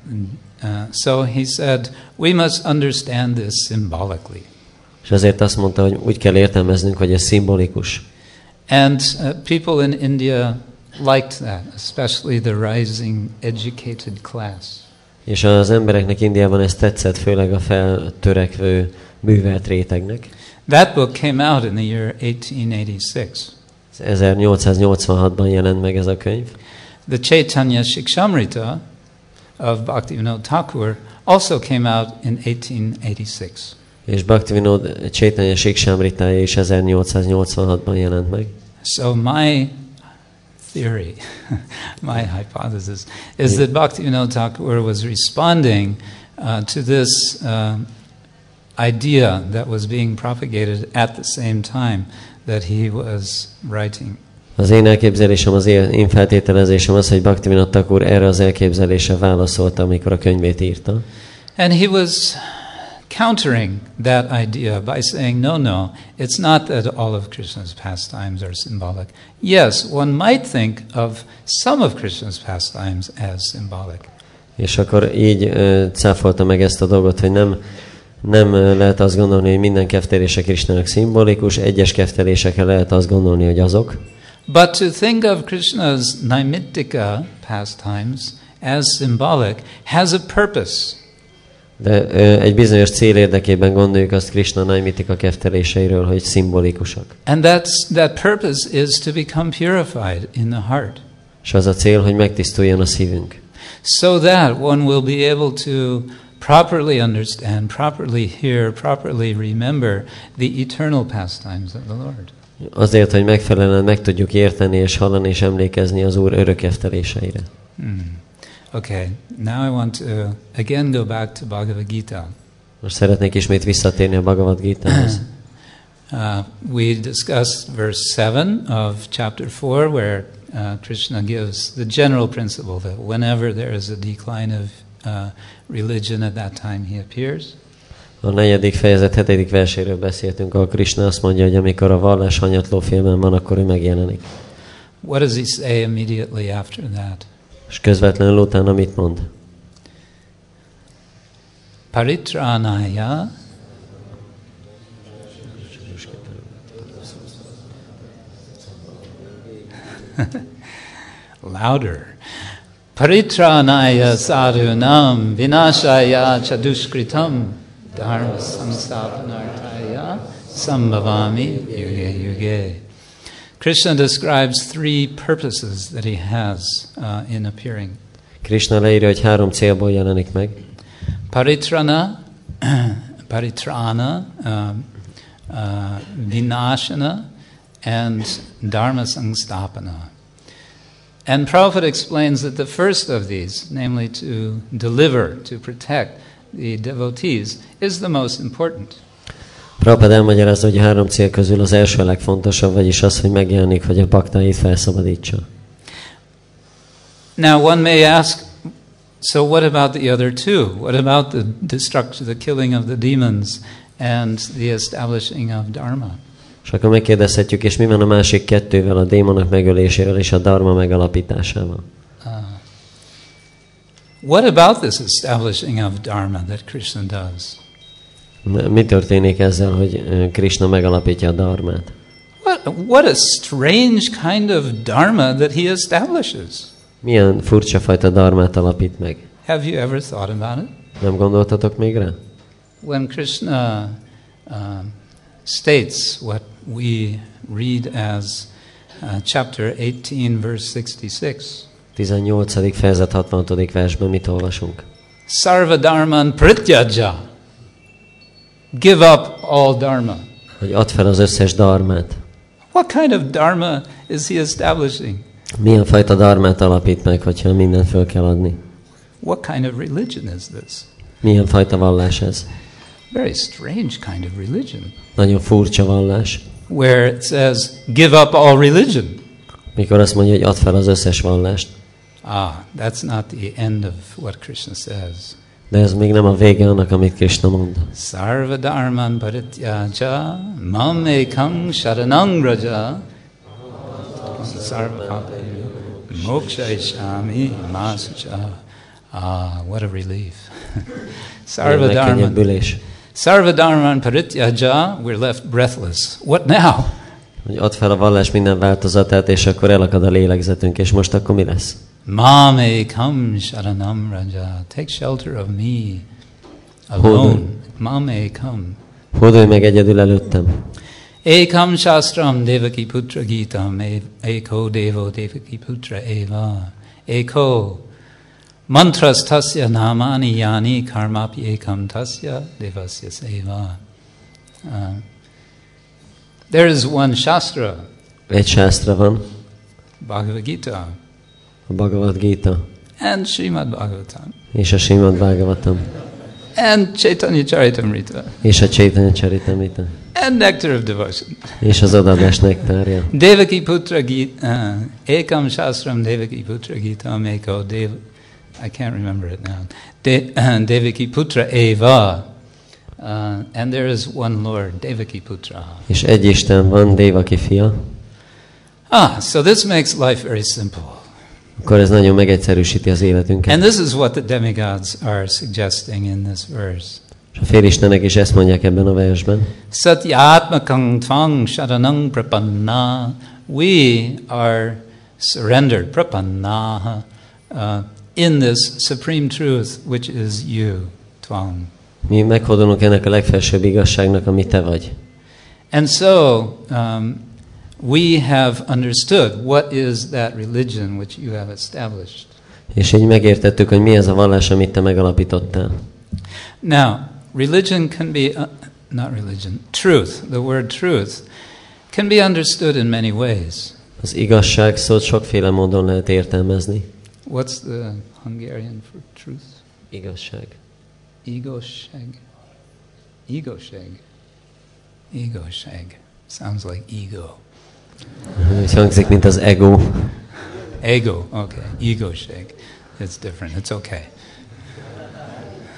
Speaker 1: Uh, so he said, we must understand this symbolically.
Speaker 2: És ezért azt mondta, hogy úgy kell értelmeznünk, hogy ez szimbolikus.
Speaker 1: And uh, people in India liked that, especially the rising educated class.
Speaker 2: És az embereknek Indiában ez tetszett, főleg a feltörekvő művelt rétegnek.
Speaker 1: That book came out in the year 1886.
Speaker 2: 1886-ban jelent meg ez a könyv.
Speaker 1: The Chaitanya Shikshamrita of Bhaktivinoda Thakur also came out in 1886.
Speaker 2: És Bhaktivinoda Chaitanya Siksamritája is 1886-ban jelent meg.
Speaker 1: So my theory, [LAUGHS] my hypothesis, is that Bhaktivinoda Thakur was responding uh, to this uh, idea that was being propagated at the same time that he was writing.
Speaker 2: Az én elképzelésem, az én feltételezésem az, hogy Bhaktivinoda Thakur erre az elképzelésre válaszolta, amikor a könyvét írta.
Speaker 1: And he was countering that idea by saying, no, no, it's not that all of Krishna's pastimes are symbolic. Yes, one might think of some of Krishna's pastimes as symbolic.
Speaker 2: És akkor így ö, cáfolta meg ezt a dolgot, hogy nem, nem lehet azt gondolni, hogy minden keftelése Krisnának szimbolikus, egyes keftelésekre lehet azt gondolni, hogy azok.
Speaker 1: But to think of Krishna's Naimittika pastimes as symbolic has a purpose.
Speaker 2: De ö, egy bizonyos cél érdekében gondoljuk azt Krishna Naimitika kefteléseiről, hogy szimbolikusak.
Speaker 1: And that's, that purpose is to become purified in the heart.
Speaker 2: És az a cél, hogy megtisztuljon a szívünk.
Speaker 1: so that one will be able to properly understand, properly hear, properly remember the eternal pastimes of the Lord.
Speaker 2: Azért, hogy megfelelően meg tudjuk érteni és hallani és emlékezni az Úr örök kefteléseire.
Speaker 1: Hmm. Okay, now I want to again go back to Bhagavad Gita.
Speaker 2: Most szeretnék ismét visszatérni a Bhagavad Gita-hoz. [CLEARS THROAT]
Speaker 1: Uh, we discussed verse 7 of chapter 4, where uh, Krishna gives the general principle that whenever there is a decline of uh, religion, at that time he appears.
Speaker 2: A negyedik fejezet hetedik verséről beszéltünk, ahol Krishna azt mondja, hogy amikor a vallás hanyatló félben van, akkor ő megjelenik.
Speaker 1: What does he say immediately after that?
Speaker 2: És közvetlenül utána mit mond?
Speaker 1: Paritranaya [LAUGHS] louder. Paritranaya sadhunam vinashaya chadushkritam dharma samstapanartaya sambhavami yuge yuge. Krishna describes three purposes that he has uh, in appearing.
Speaker 2: Krishna leírja, hogy három célból jelenik meg.
Speaker 1: Paritrana, [CLEARS THROAT] paritrana, um, uh, vinashana, and dharma sangstapana. And Prabhupada explains that the first of these, namely to deliver, to protect the devotees, is the most important.
Speaker 2: Prabhupada elmagyarázza, hogy a három cél közül az első a legfontosabb, vagyis az, hogy megjelenik, hogy a baktáit felszabadítsa.
Speaker 1: Now, one may ask, so what about the other two? What about the destruction, the killing of the demons, and the establishing of dharma?
Speaker 2: És akkor megkérdezhetjük, és mi van a másik kettővel, a démonok megölésével és a dharma megalapításával?
Speaker 1: Uh, what about this establishing of dharma that Krishna does?
Speaker 2: Mi történik ezzel, hogy Krishna megalapítja a dharmát?
Speaker 1: What, what a strange kind of dharma that he establishes.
Speaker 2: Milyen furcsa fajta dharmát alapít meg?
Speaker 1: Have you ever thought about it?
Speaker 2: Nem gondoltatok még rá?
Speaker 1: When Krishna um, states what we read as uh, chapter 18, verse 66
Speaker 2: 18. fejezet 66. versben mit olvasunk?
Speaker 1: Sarva dharman prityaja. Give up all dharma.
Speaker 2: Hogy add fel az összes dharmát.
Speaker 1: What kind of dharma is he establishing?
Speaker 2: Milyen fajta dharmát alapít meg, hogyha mindent föl kell adni?
Speaker 1: What kind of religion is this?
Speaker 2: Milyen fajta vallás ez?
Speaker 1: Very strange kind of religion.
Speaker 2: Nagyon furcsa vallás.
Speaker 1: Where it says, give up all religion.
Speaker 2: Mikor azt mondja, hogy add fel az összes vallást.
Speaker 1: Ah, that's not the end of what Krishna says.
Speaker 2: De ez még nem a vége annak, amit Krishna mond.
Speaker 1: Sarva dharman parityaja mam ekam sharanang raja sarva moksha ishami masucha Ah, what a relief. [LAUGHS]
Speaker 2: Sarvadharman.
Speaker 1: Sarvadharman.
Speaker 2: Megkönnyebbülés.
Speaker 1: Sarvadharman parityaja, we're left breathless. What now?
Speaker 2: Hogy add fel a vallás minden változatát, és akkor elakad a lélegzetünk, és most akkor mi lesz?
Speaker 1: Mame kam sharanam raja. Take shelter of me alone. Mame kam.
Speaker 2: Hódolj meg egyedül előttem.
Speaker 1: Ekam shastram devaki putra gitam e- eko devo devaki putra eva. Eko mantras tasya namani yani karmapi ekam tasya devasya seva. Uh, there is one shastra,
Speaker 2: Egy sásztra van,
Speaker 1: Bhagavad Gita,
Speaker 2: Bhagavad Gita,
Speaker 1: and Srimad Bhagavatam,
Speaker 2: és a Simad Bhagavatam,
Speaker 1: and Chaitanya Charitamrita,
Speaker 2: és a Chaitanya Charitamrita,
Speaker 1: and Nectar of Devotion.
Speaker 2: és az adadás nektárja.
Speaker 1: Devaki Putra Gita, uh, Ekam Shastram Devaki Putra Gita Eko Dev, I can't remember it now. De, uh, Devaki Putra Eva, uh, and there is one Lord, Devaki Putra.
Speaker 2: És egy Isten van, Dévaki fia,
Speaker 1: Ah, so this makes life very simple.
Speaker 2: Akkor ez nagyon megegyszerűsíti az életünket.
Speaker 1: And this is what the demigods are suggesting in this verse.
Speaker 2: És a félistenek is ezt mondják ebben a versben.
Speaker 1: Satyatmakang tvang sharanang prapanna. We are surrendered, prapanna, uh, in this supreme truth, which is you, tvang.
Speaker 2: Mi meghódolunk ennek a legfelsőbb igazságnak, ami te vagy.
Speaker 1: And so um, we have understood what is that religion which you have established.
Speaker 2: És így megértettük, hogy mi ez a vallás, amit te megalapítottál.
Speaker 1: Now, religion can be, uh, not religion, truth, the word truth, can be understood in many ways.
Speaker 2: Az igazság szót sokféle módon lehet értelmezni.
Speaker 1: What's the Hungarian for truth?
Speaker 2: Igazság.
Speaker 1: Egoseg. Egoseg. Egoseg. Sounds like ego.
Speaker 2: Ez hangzik, mint az ego.
Speaker 1: Ego, okay. Egoseg. It's different. It's okay.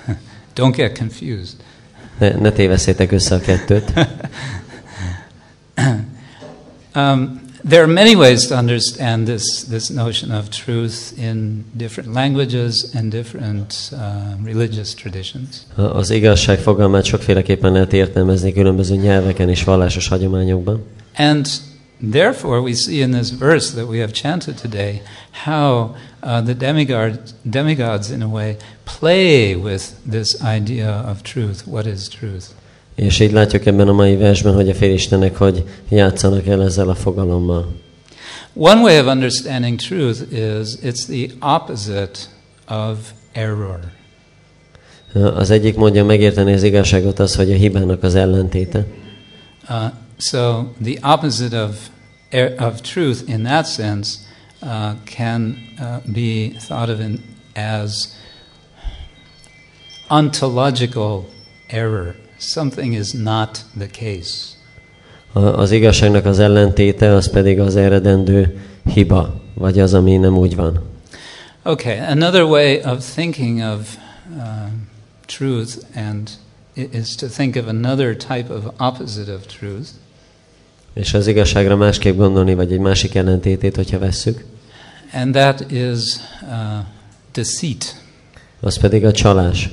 Speaker 1: [LAUGHS] Don't get confused.
Speaker 2: Ne, ne téveszétek össze a kettőt. [LAUGHS]
Speaker 1: Um, there are many ways to understand this, this notion of truth in different languages and different uh, religious traditions.
Speaker 2: Az igazság fogalmát sokféleképpen lehet értelmezni különböző nyelveken és vallásos hagyományokban.
Speaker 1: And therefore, we see in this verse that we have chanted today how uh, the demigod, demigods, in a way, play with this idea of truth. What is truth?
Speaker 2: És így látjuk ebben a mai versben, hogy a félistenek hogy játszanak el ezzel a fogalommal.
Speaker 1: One way of understanding truth is it's the opposite of error.
Speaker 2: Az egyik módja megérteni az igazságot az, hogy a hibának az ellentéte.
Speaker 1: Uh, so the opposite of, er- of truth in that sense uh, can uh, be thought of in, as ontological error. Something is not the case.
Speaker 2: Az igazságnak az ellentéte az pedig az eredendő hiba, vagy az, ami nem úgy van.
Speaker 1: Okay, another way of thinking of um, truth and is to think of another type of opposite of truth,
Speaker 2: És az igazságra másképp gondolni, vagy egy másik ellentétét, hogyha vesszük,
Speaker 1: and that is uh, deceit.
Speaker 2: az pedig a csalás.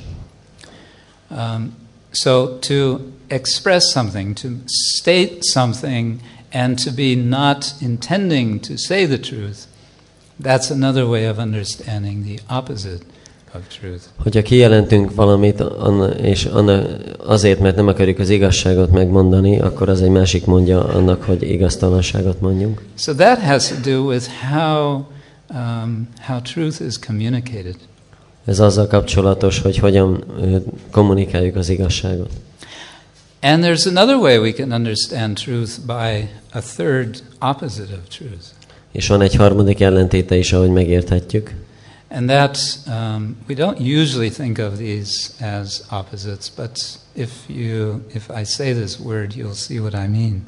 Speaker 1: Um, so to express something, to state something, and to be not intending to say the truth, that's another way of understanding the opposite.
Speaker 2: Hogyha kijelentünk valamit, anna, és anna, azért, mert nem akarjuk az igazságot megmondani, akkor az egy másik mondja annak, hogy igaztalanságot mondjunk.
Speaker 1: So that has to do with how, um, how truth is communicated.
Speaker 2: Ez azzal kapcsolatos, hogy hogyan kommunikáljuk az igazságot.
Speaker 1: And there's another way we can understand truth by a third opposite of truth.
Speaker 2: És van egy harmadik ellentéte is, ahogy megérthetjük.
Speaker 1: And that um, we don't usually think of these as opposites, but if you if I say this word, you'll see what I mean.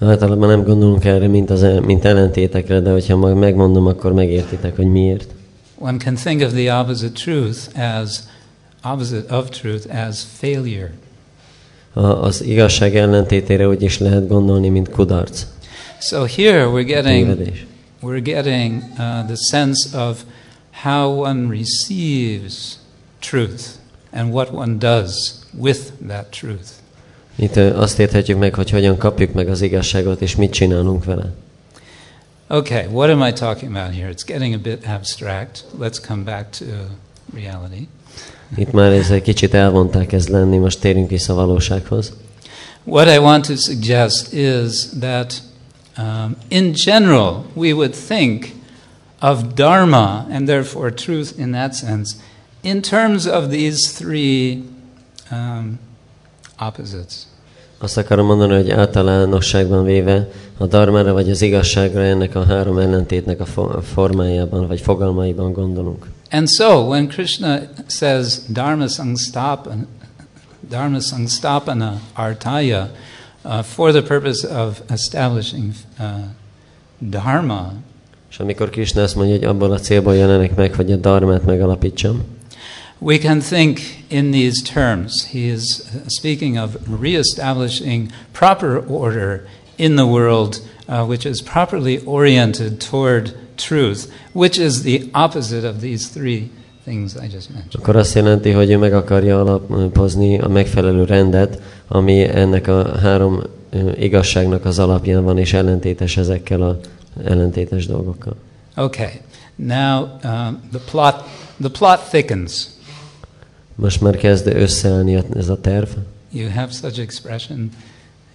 Speaker 2: Általában nem gondolunk erre, mint, az, el- mint ellentétekre, de hogyha majd megmondom, akkor megértitek, hogy miért.
Speaker 1: One can think of the opposite truth as opposite of truth as failure.
Speaker 2: A, az igazság ellentétére úgy is lehet gondolni, mint kudarc,
Speaker 1: So here we're getting we're getting uh, the sense of how one receives truth and what one does with that truth.
Speaker 2: Itt azt érthetjük meg, hogy hogyan kapjuk meg az igazságot, és mit csinálunk vele.
Speaker 1: Okay, what am I talking about here? It's getting a bit abstract. Let's come back to reality.
Speaker 2: Itt már ez egy kicsit elvonták ez lenni, most térjünk vissza a valósághoz.
Speaker 1: What I want to suggest is that um, in general, we would think of Dharma and therefore truth in that sense in terms of these three um, opposites.
Speaker 2: Azt akarom mondani, hogy általánosságban véve a dharmára vagy az igazságra ennek a három ellentétnek a formájában vagy fogalmaiban gondolunk.
Speaker 1: And so when Krishna says Dharma Sangstapana, Dharma Sangstapana Artaya uh, for the purpose of establishing uh, Dharma,
Speaker 2: És amikor Krishna azt mondja, hogy abból a célból jelenek meg, hogy a dharmát megalapítsam,
Speaker 1: we can think in these terms. He is speaking of reestablishing proper order in the world, uh, which is properly oriented toward truth, which is the opposite of these three things I just mentioned.
Speaker 2: akkor azt jelenti, hogy ő meg akarja alapozni a megfelelő rendet, ami ennek a három igazságnak az alapján van, és ellentétes ezekkel a ellentétes dolgokkal.
Speaker 1: Okay, now um, the plot the plot thickens.
Speaker 2: Most már kezd összeállni ez a terv.
Speaker 1: You have such expression,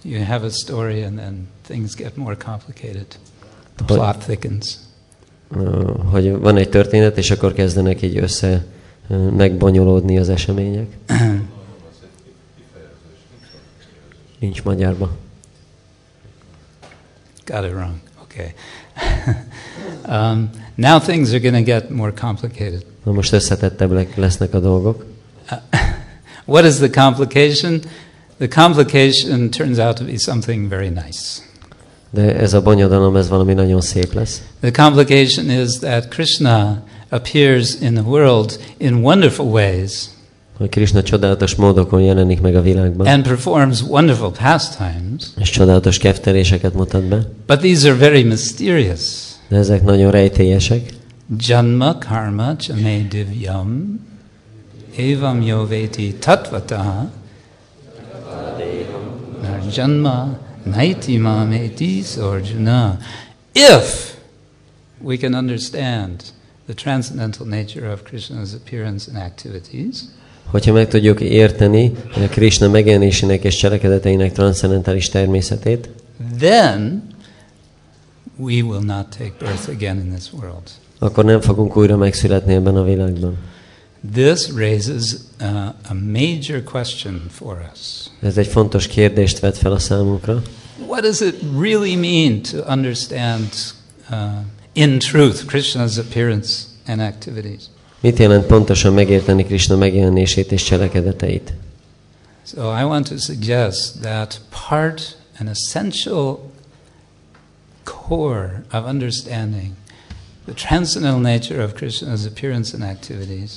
Speaker 1: you have a story, and then things get more complicated. The plot thickens.
Speaker 2: Ö, hogy van egy történet, és akkor kezdenek így össze ö, megbonyolódni az események. Nincs magyarba.
Speaker 1: Got it wrong. Okay. [LAUGHS] um, now things are going to get more complicated.
Speaker 2: Na most összetettebbek lesznek a dolgok. [LAUGHS]
Speaker 1: What is the complication? The complication turns out to be something very nice.
Speaker 2: De ez a bonyodalom, ez valami nagyon szép lesz.
Speaker 1: The complication is that Krishna appears in the world in wonderful ways
Speaker 2: Hogy Krishna csodálatos módokon jelenik meg a világban,
Speaker 1: and performs wonderful pastimes,
Speaker 2: és csodálatos kefteléseket mutat be.
Speaker 1: but these are very mysterious.
Speaker 2: De ezek nagyon rejtélyesek.
Speaker 1: Janma karma chame divyam evam yoveti tatvata janma naiti mameti sorjuna. If we can understand the transcendental nature of Krishna's appearance and activities,
Speaker 2: Hogyha meg tudjuk érteni a Krishna megjelenésének és cselekedeteinek transzendentális természetét,
Speaker 1: then we will not take birth again in this world.
Speaker 2: akkor nem fogunk újra megszületni ebben a világban.
Speaker 1: This raises uh, a major question for us.
Speaker 2: Ez egy fontos kérdést vet fel a számunkra.
Speaker 1: What does it really mean to understand uh, in truth Krishna's appearance and activities?
Speaker 2: Mit jelent pontosan megérteni Krishna megjelenését és cselekedeteit?
Speaker 1: So I want to suggest that part, an essential core of understanding the transcendental nature of Krishna's appearance and activities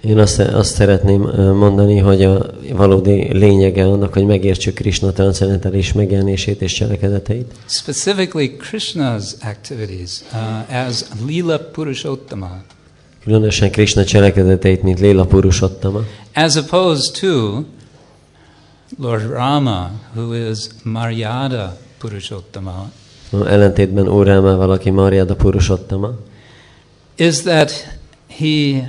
Speaker 2: Én azt, azt szeretném mondani, hogy a valódi lényege annak, hogy megértsük Krishna transzendentális megjelenését és cselekedeteit,
Speaker 1: specifically Krishna's activities uh, as Lila Purushottama,
Speaker 2: különösen Krishna cselekedeteit, mint Léla Purushottama,
Speaker 1: as opposed to Lord Rama, who is Maryada Purushottama,
Speaker 2: ellentétben Úrrámával, aki Mariada Purushottama,
Speaker 1: is that he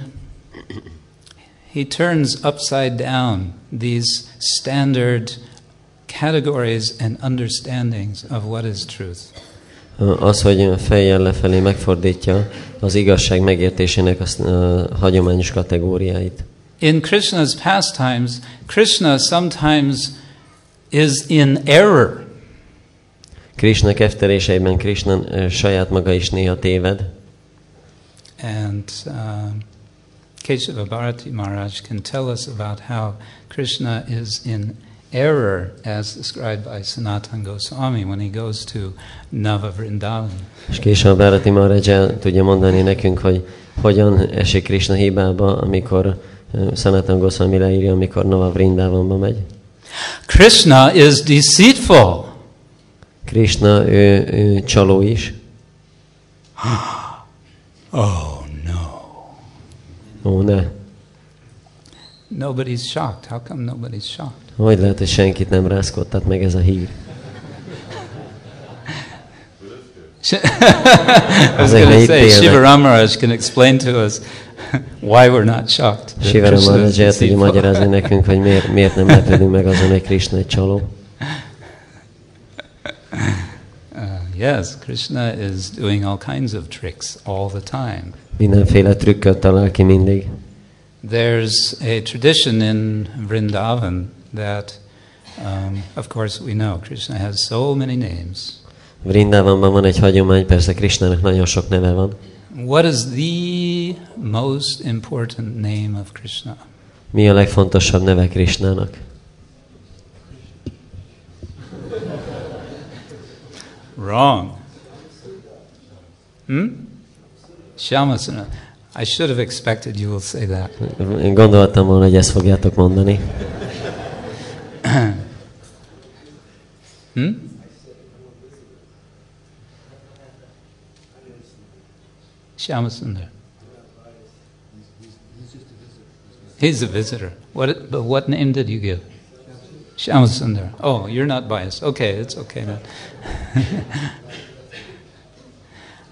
Speaker 1: he turns upside down these standard categories and understandings of what is truth.
Speaker 2: Az, hogy fejjel lefelé megfordítja az igazság megértésének a hagyományos kategóriáit.
Speaker 1: In Krishna's pastimes, Krishna sometimes is in error.
Speaker 2: Krishna kefteléseiben Krishna saját maga is néha téved,
Speaker 1: And um, Keshava Bharati Maharaj can tell us about how Krishna is in error as described by Sanatan Goswami when he goes to Nava Vrindavan.
Speaker 2: és később Bharati Maharaj el tudja mondani nekünk, hogy hogyan esik Krishna hibába, amikor ö, Sanatan Goswami leírja, amikor Nava Vrindavanba megy.
Speaker 1: Krishna is deceitful.
Speaker 2: Krishna, ő, ő csaló is, [GASPS]
Speaker 1: Oh no.
Speaker 2: Ó, ne.
Speaker 1: Nobody's shocked. How come nobody's shocked?
Speaker 2: Hogy lehet, hogy senkit nem rázkodtat meg ez a hír? [LAUGHS]
Speaker 1: I was going to say, Shiva. Ramaraj can explain to us [LAUGHS] why we're not shocked. is
Speaker 2: Maharaj el tudja magyarázni nekünk, hogy miért, miért nem lepődünk meg azon, hogy Krishna egy csaló. [LAUGHS]
Speaker 1: Uh, yes, Krishna is doing all kinds of tricks all the time.
Speaker 2: Mindenféle trükköt talál ki mindig.
Speaker 1: There's a tradition in Vrindavan that, um, of course, we know Krishna has so many names.
Speaker 2: Vrindavanban van egy hagyomány, persze Krishnának nagyon sok neve van.
Speaker 1: What is the most important name of Krishna?
Speaker 2: Mi a legfontosabb neve Krishnának?
Speaker 1: Wrong. Hmm? Shyamasana. I should have expected you will say that.
Speaker 2: Én gondoltam volna, hogy ezt fogjátok mondani.
Speaker 1: Hmm? Shyamasundar. He's a visitor. What, but what name did you give? Shyamasundar. Oh, you're not biased. Okay, it's okay then. [LAUGHS]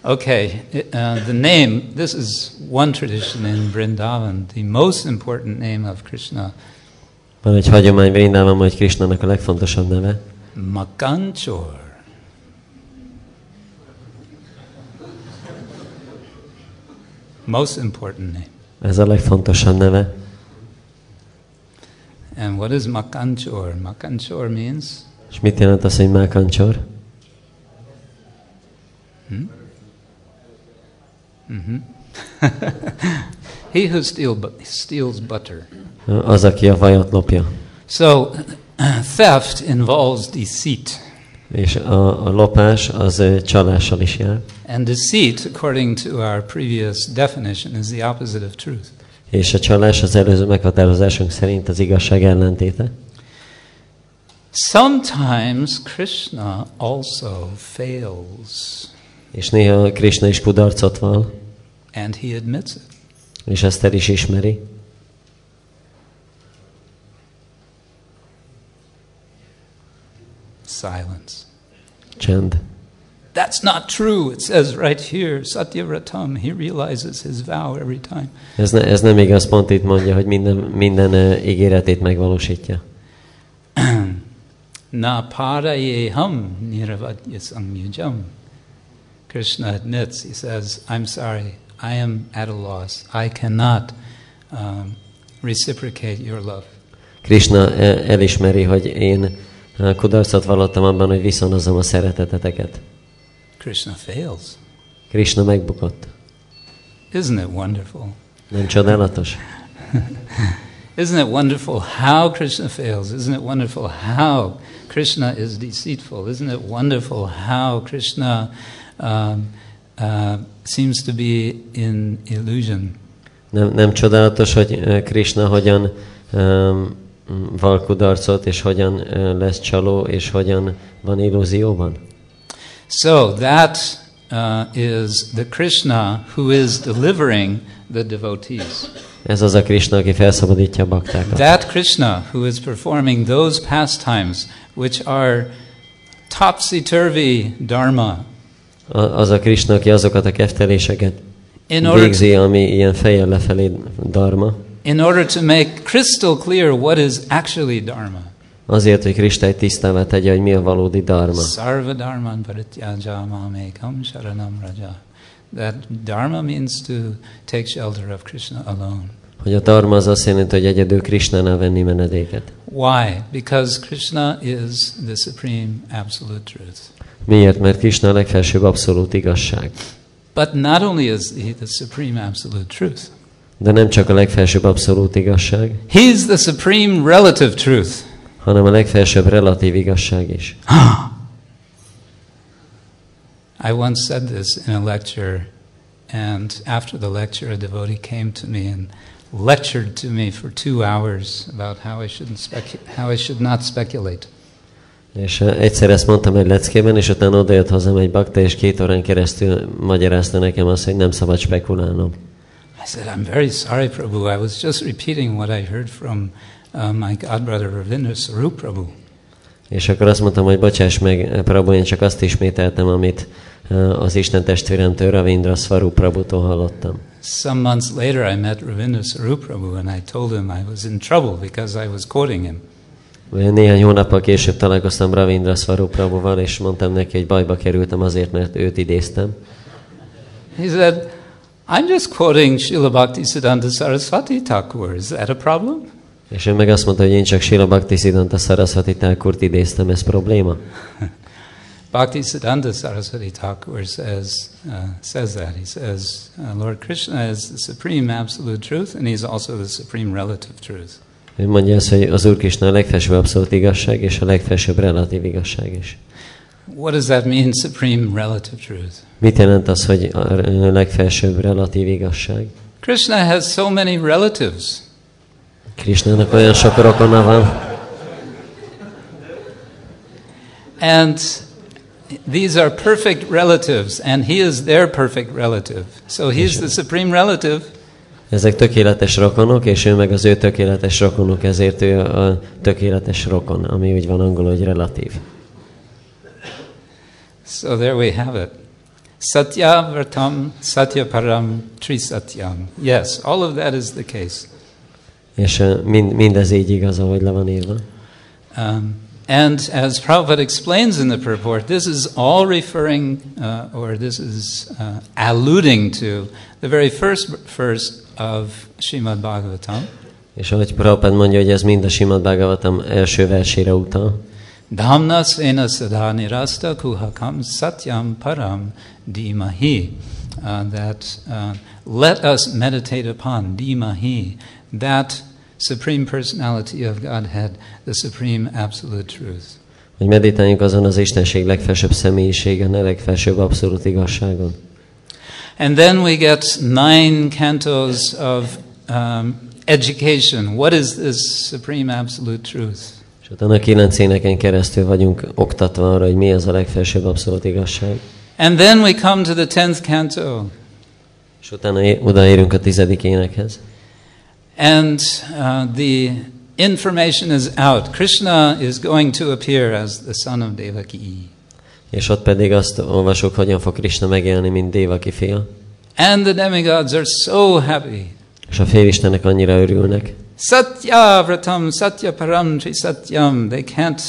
Speaker 1: okay, uh, the name, this is one tradition in Vrindavan. The most important name of Krishna,
Speaker 2: Van egy hagyomány Vrindában, hogy Krishnának a legfontosabb neve.
Speaker 1: Makanchor. Most important name.
Speaker 2: Ez a legfontosabb neve.
Speaker 1: And what is Makanchor? Makanchor means
Speaker 2: És mit jelent az, hogy Mákancsor? [LAUGHS]
Speaker 1: he who steal, steals butter.
Speaker 2: Az, aki a vajat lopja.
Speaker 1: So, [CLEARS THROAT] theft involves deceit.
Speaker 2: És a, a lopás az csalással is jár.
Speaker 1: And deceit, according to our previous definition, is the opposite of truth.
Speaker 2: És a csalás az előző meghatározásunk szerint az igazság ellentéte.
Speaker 1: Sometimes Krishna also fails,
Speaker 2: És néha Krishna is kudarcot val,
Speaker 1: and he admits it.
Speaker 2: és ezt el is ismeri.
Speaker 1: Silence.
Speaker 2: Csend.
Speaker 1: That's not true. It says right here, Satyavratam, he realizes his vow every time.
Speaker 2: Ez, ne, ez nem igaz, pont itt mondja, hogy minden, minden ö, ígéretét megvalósítja. [CLEARS THROAT]
Speaker 1: Na parayeham niravadya samyujam. Krishna admits, he says, I'm sorry, I am at a loss. I cannot um, reciprocate your love.
Speaker 2: Krishna el- elismeri, hogy én kudarcot vallottam abban, hogy viszonozom a szereteteteket.
Speaker 1: Krishna fails.
Speaker 2: Krishna megbukott.
Speaker 1: Isn't it wonderful?
Speaker 2: Nem csodálatos? [LAUGHS]
Speaker 1: Isn't it wonderful how Krishna fails? Isn't it wonderful how Krishna is deceitful? Isn't it wonderful how Krishna um, uh, seems to be in illusion?
Speaker 2: Nem, nem csodálatos, hogy Krishna hogyan um, val kudarcot, és hogyan lesz csaló, és hogyan van illúzióban?
Speaker 1: So that uh, is the Krishna who is delivering the devotees.
Speaker 2: Ez az a Krishna, aki felszabadítja a baktákat.
Speaker 1: That Krishna who is performing those pastimes which are topsy turvy dharma
Speaker 2: A- Az a Krishna, aki azokat a kefteléseket
Speaker 1: in order,
Speaker 2: végzi, ami ilyen fejjel lefelé dharma,
Speaker 1: in order to make crystal clear what is actually dharma.
Speaker 2: azért, hogy Kristály tisztává tegye, hogy mi a valódi dharma.
Speaker 1: Sarva dharman parityaja mamekam sharanam raja. That dharma means to take shelter of Krishna alone.
Speaker 2: Hogy a dharma az azt jelenti, hogy egyedül Krishnánál venni menedéket.
Speaker 1: Why? Because Krishna is the supreme absolute truth.
Speaker 2: Miért? Mert Krishna a legfelsőbb abszolút igazság.
Speaker 1: But not only is he the supreme absolute truth,
Speaker 2: De nem csak a legfelsőbb abszolút igazság,
Speaker 1: he's the supreme relative truth.
Speaker 2: hanem a legfelsőbb relatív igazság is. [GASPS]
Speaker 1: I once said this in a lecture, and after the lecture, a devotee came to me and lectured to me for two hours about how I shouldn't specu- how I should not speculate.
Speaker 2: És uh, egyszer ezt mondtam egy leckében, és utána odajött hozzám egy bakta, és két órán keresztül magyarázta nekem azt, hogy nem szabad spekulálnom.
Speaker 1: I said, I'm very sorry, Prabhu. I was just repeating what I heard from uh, my godbrother Ravindra Sarup Prabhu.
Speaker 2: És akkor azt mondtam, hogy bocsáss meg, Prabhu, én csak azt ismételtem, amit uh, az Isten testvéremtől, Ravindra Svaru Prabhutól hallottam.
Speaker 1: Some months later, I met Ravindra Sarup Prabhu and I told him I was in trouble because I was quoting him.
Speaker 2: Néhány hónappal később találkoztam Ravindra Svaru Prabhuval, és mondtam neki, hogy bajba kerültem azért, mert őt idéztem.
Speaker 1: He said, I'm just quoting Srila Bhaktisiddhanta Saraswati Thakur. Is that a problem?
Speaker 2: És ő meg azt mondta, hogy én csak Srila Bhaktisiddhanta Saraswati Thakurt idéztem, ez probléma? [LAUGHS]
Speaker 1: Bhaktisiddhanta Saraswati Thakur says, uh, says that. He says, uh, Lord Krishna is the supreme absolute truth, and he's also the supreme relative truth.
Speaker 2: Ő mondja azt, hogy az Úr Krishna a legfelsőbb abszolút igazság, és a legfelsőbb relatív igazság is.
Speaker 1: What does that mean, supreme relative truth?
Speaker 2: Mit jelent az, hogy a legfelsőbb relatív igazság?
Speaker 1: Krishna has so many relatives.
Speaker 2: Krishnának olyan sok rokona van.
Speaker 1: And these are perfect relatives, and he is their perfect relative. So he's the supreme relative.
Speaker 2: Ezek tökéletes rokonok, és ő meg az ő tökéletes rokonok, ezért ő a tökéletes rokon, ami úgy van angolul, hogy relatív.
Speaker 1: So there we have it. Satya Vartam, Satya Param, Trisatyam. Yes, all of that is the case.
Speaker 2: És uh, mind, mindez így igaz, ahogy le van írva.
Speaker 1: Um, and as Prabhupada explains in the purport, this is all referring, uh, or this is uh, alluding to the very first verse of Srimad Bhagavatam.
Speaker 2: És ahogy Prabhupada mondja, hogy ez mind a Simad Bhagavatam első versére utal.
Speaker 1: Dhamna sena sada nirasta kuhakam satyam param dimahi. Uh, that uh, let us meditate upon dimahi, that supreme personality of Godhead, the supreme absolute truth.
Speaker 2: Hogy meditáljunk azon az Istenség legfelsőbb személyiségen, a legfelsőbb abszolút igazságon.
Speaker 1: And then we get nine cantos of um, education. What is this supreme absolute truth?
Speaker 2: És utána kilenc éneken keresztül vagyunk oktatva arra, hogy mi az a legfelsőbb abszolút igazság.
Speaker 1: And then we come to the tenth canto.
Speaker 2: És utána odaérünk a tizedik énekhez.
Speaker 1: And uh, the information is out. Krishna is going to appear as the son of Devaki.
Speaker 2: És ott pedig azt olvasok, hogyan fog Krishna megjelenni, mint Dévaki fia.
Speaker 1: And the demigods are so happy.
Speaker 2: És a félistenek annyira örülnek.
Speaker 1: Satya vratam satya param tri satyam. They can't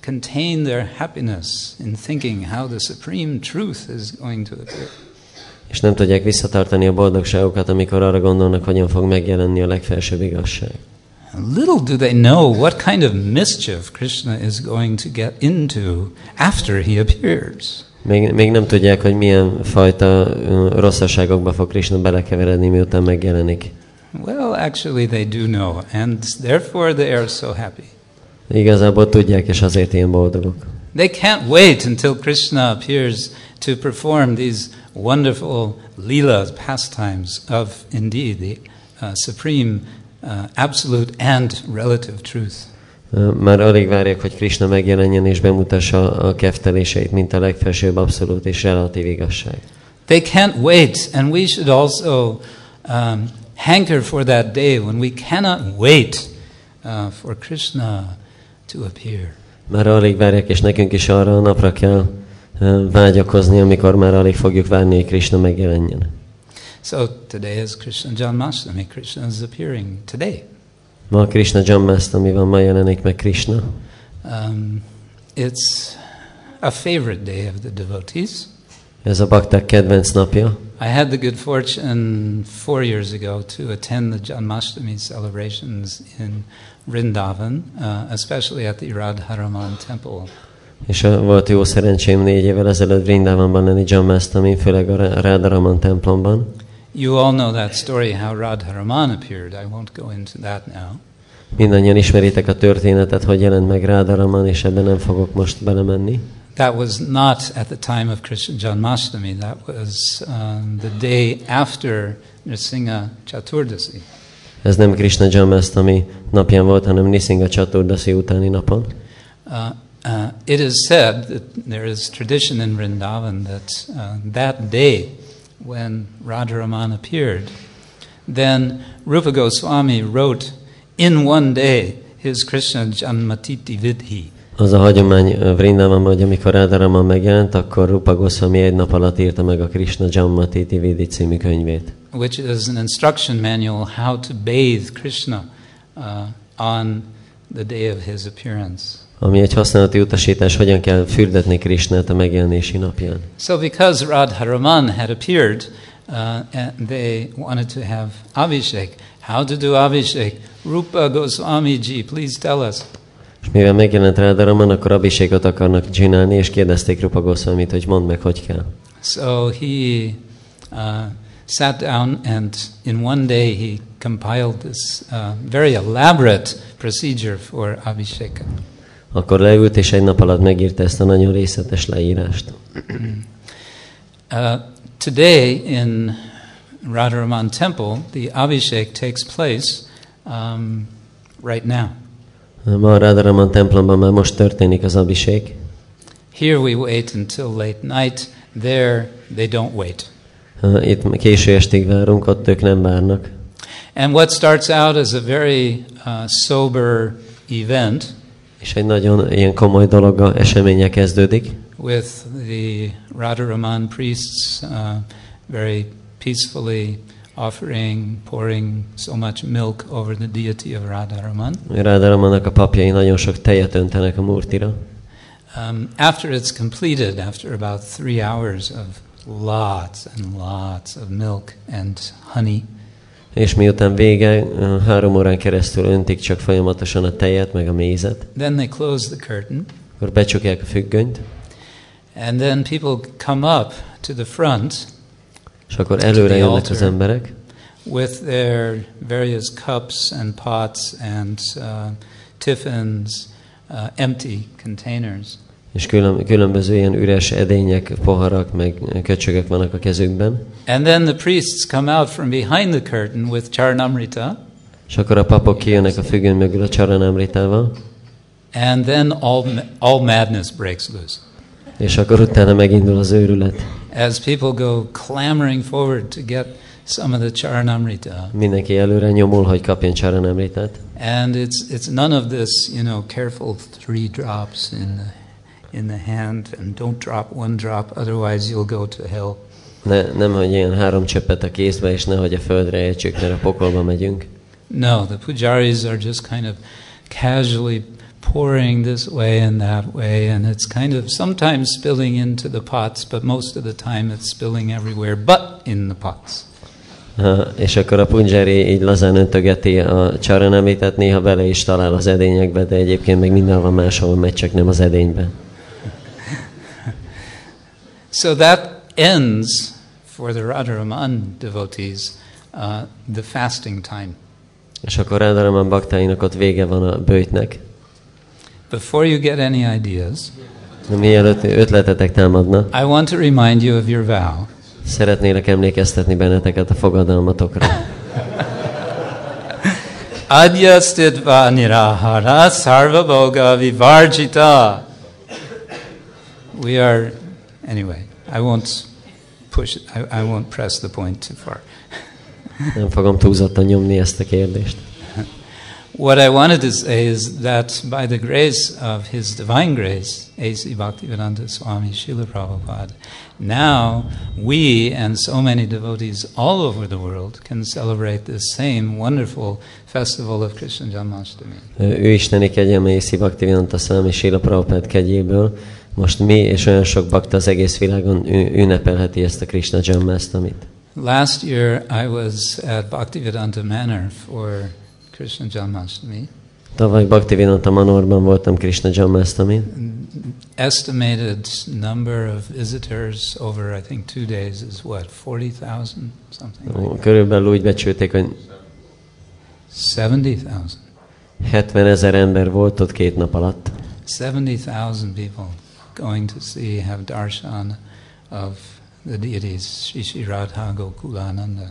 Speaker 1: contain their happiness in thinking how the supreme truth is going to appear.
Speaker 2: És nem tudják visszatartani a boldogságukat, amikor arra gondolnak, hogyan fog megjelenni a legfelsőbb igazság.
Speaker 1: Little do they know what kind of mischief Krishna is going to get into after he appears.
Speaker 2: Még, még nem tudják, hogy milyen fajta rosszaságokba fog Krishna belekeveredni, miután megjelenik.
Speaker 1: Well, actually, they do know, and therefore they are so happy.
Speaker 2: Igazából tudják, és azért ilyen boldogok.
Speaker 1: They can't wait until Krishna appears to perform these wonderful leelas, pastimes of indeed the uh, supreme, uh, absolute, and relative truth.
Speaker 2: Már alig várják, hogy Krishna megjelenjen és bemutassa a kefteléseit, mint a legfelsőbb abszolút és relatív igazság.
Speaker 1: They can't wait, and we should also um, hanker for that day when we cannot wait uh, for Krishna to appear.
Speaker 2: Már alig várják, és nekünk is arra a napra kell ö, vágyakozni, amikor már alig fogjuk várni, hogy Krishna megjelenjen.
Speaker 1: So today is Krishna Janmashtami. Krishna is appearing today.
Speaker 2: Ma Krishna Jammasztami van, ma jelenik meg Krishna.
Speaker 1: Um, it's a favorite day of the devotees.
Speaker 2: Ez a bakták kedvenc napja.
Speaker 1: I had the good fortune four years ago to attend the Janmashtami celebrations in Vrindavan, uh, especially at the Radharaman temple.
Speaker 2: És volt jó szerencsém négy évvel ezelőtt Vrindavanban lenni Jammasztami, főleg a Ra- Radharaman templomban.
Speaker 1: You all know that story how Radharaman appeared. I won't go into that now.
Speaker 2: Mindannyian ismeritek a történetet, hogy jelent meg Radharaman, és ebben nem fogok most belemenni.
Speaker 1: That was not at the time of Krishna Janmashtami. That was um, the day after Nrsimha Chaturdasi.
Speaker 2: Ez nem Krishna Jammasztami napján volt, hanem Nisinga Chaturdasi utáni napon.
Speaker 1: Uh, uh, it is said that there is tradition in Vrindavan that uh, that day when Radharaman appeared, then Rupa Goswami wrote in one day his Krishna Janmatiti Vidhi.
Speaker 2: Az a hagyomány ö, Vrindavanban, hogy amikor Radharama megjelent, akkor Rupa Goswami egy nap alatt írta meg a Krishna Jammatiti Vidi című könyvét.
Speaker 1: which is an instruction manual how to bathe Krishna uh, on the day of his appearance.
Speaker 2: Ami egy használati utasítás, hogyan kell fürdetni Krishnát a megjelenési napján.
Speaker 1: So, because Radharaman had appeared, uh, and they wanted to have Abhishek. How to do Abhishek? Rupa Goswami ji, please tell us.
Speaker 2: És mivel megjelent Radharaman, akkor abhisékot akarnak csinálni, és kérdezték Rupa Goswamit, hogy mondd meg, hogy kell.
Speaker 1: So he uh, sat down, and in one day he compiled this uh, very elaborate procedure for Abhishek.
Speaker 2: Akkor leült, és egy nap alatt megírta ezt a nagyon részletes leírást.
Speaker 1: Uh, today in Radharaman Temple, the Abhishek takes place um, right now.
Speaker 2: Ma a Radharaman templomban már most történik az abhisék.
Speaker 1: Here we wait until late night. There they don't wait.
Speaker 2: Itt késő estig várunk, ott ők nem várnak.
Speaker 1: And what starts out as a very uh, sober event
Speaker 2: És egy nagyon ilyen komoly dolog, eseménye kezdődik.
Speaker 1: with the Radharaman priests uh, very peacefully offering, pouring so much milk over the deity of Radharaman.
Speaker 2: Radharamannak a papjai nagyon sok tejet öntenek a murtira.
Speaker 1: Um, after it's completed, after about three hours of lots and lots of milk and honey,
Speaker 2: És miután vége, három órán keresztül öntik csak folyamatosan a tejet, meg a mézet.
Speaker 1: then they close the curtain,
Speaker 2: Akkor becsukják a függönyt,
Speaker 1: and then people come up to the front
Speaker 2: és akkor előre jönnek az emberek,
Speaker 1: with their various cups and pots and uh, tiffins, uh, empty containers.
Speaker 2: és külön, különböző ilyen üres edények, poharak, meg köcsögök vannak a kezükben.
Speaker 1: And then the priests come out from behind the curtain with Charanamrita,
Speaker 2: És akkor a papok kijönnek a függöny mögül a csaranamritával,
Speaker 1: and then all, all madness breaks loose.
Speaker 2: és akkor utána megindul az őrület.
Speaker 1: As people go clamoring forward to get some of the Charanamrita.
Speaker 2: Mindenki előre nyomul, hogy kapjon csaranamritát.
Speaker 1: And it's, it's none of this, you know, careful three drops in the, in the hand, and don't drop one drop, otherwise you'll go to hell.
Speaker 2: Ne, nem, hogy ilyen három csöppet a kézbe, és nehogy a földre ejtsük, mert a pokolba megyünk.
Speaker 1: No, the pujaris are just kind of casually pouring this way and that way, and it's kind of sometimes spilling into the pots, but most of the time it's spilling everywhere but in the pots.
Speaker 2: Ha, és akkor a punjari így lazán öntögeti a csaranamritet, néha bele is talál az edényekbe, de egyébként meg mindenhol máshol megy, csak nem az edénybe. [LAUGHS]
Speaker 1: So that ends for the Radharaman devotees uh, the fasting time.
Speaker 2: És akkor Radharaman baktáinak ott vége van a bőjtnek.
Speaker 1: Before you get any ideas,
Speaker 2: De mielőtt ötletetek támadna,
Speaker 1: I want to remind you of your vow.
Speaker 2: szeretnélek emlékeztetni benneteket a fogadalmatokra. [LAUGHS]
Speaker 1: Adya stidva nirahara sarva bhoga vivarjita. We are, anyway, I won't push I, I won't press the point too far.
Speaker 2: Nem fogom túlzottan nyomni ezt a kérdést.
Speaker 1: What I wanted to say is that by the grace of His divine grace, A.C. Bhaktivedanta Swami Srila Prabhupada, now we and so many devotees all over the world can celebrate this same wonderful festival of Krishna Janmashtami.
Speaker 2: Ő isteni kegyelme és Bhaktivedanta Swami Srila Prabhupád kegyéből most mi és olyan sok bakta az egész világon ünnepelheti ezt a Krishna Janmastamit.
Speaker 1: Last year I was at Bhaktivedanta Manor for Krishna Janmashtami.
Speaker 2: Tavaly Bhaktivedanta Manorban voltam Krishna Janmastami.
Speaker 1: Estimated number of visitors over I think two days is what, 40,000? Something like that.
Speaker 2: Körülbelül úgy becsülték, hogy
Speaker 1: 70,000.
Speaker 2: 70 ezer ember volt ott két nap alatt.
Speaker 1: 70,000 people going to see, have darshan of the deities, Sri Radha Gokulananda.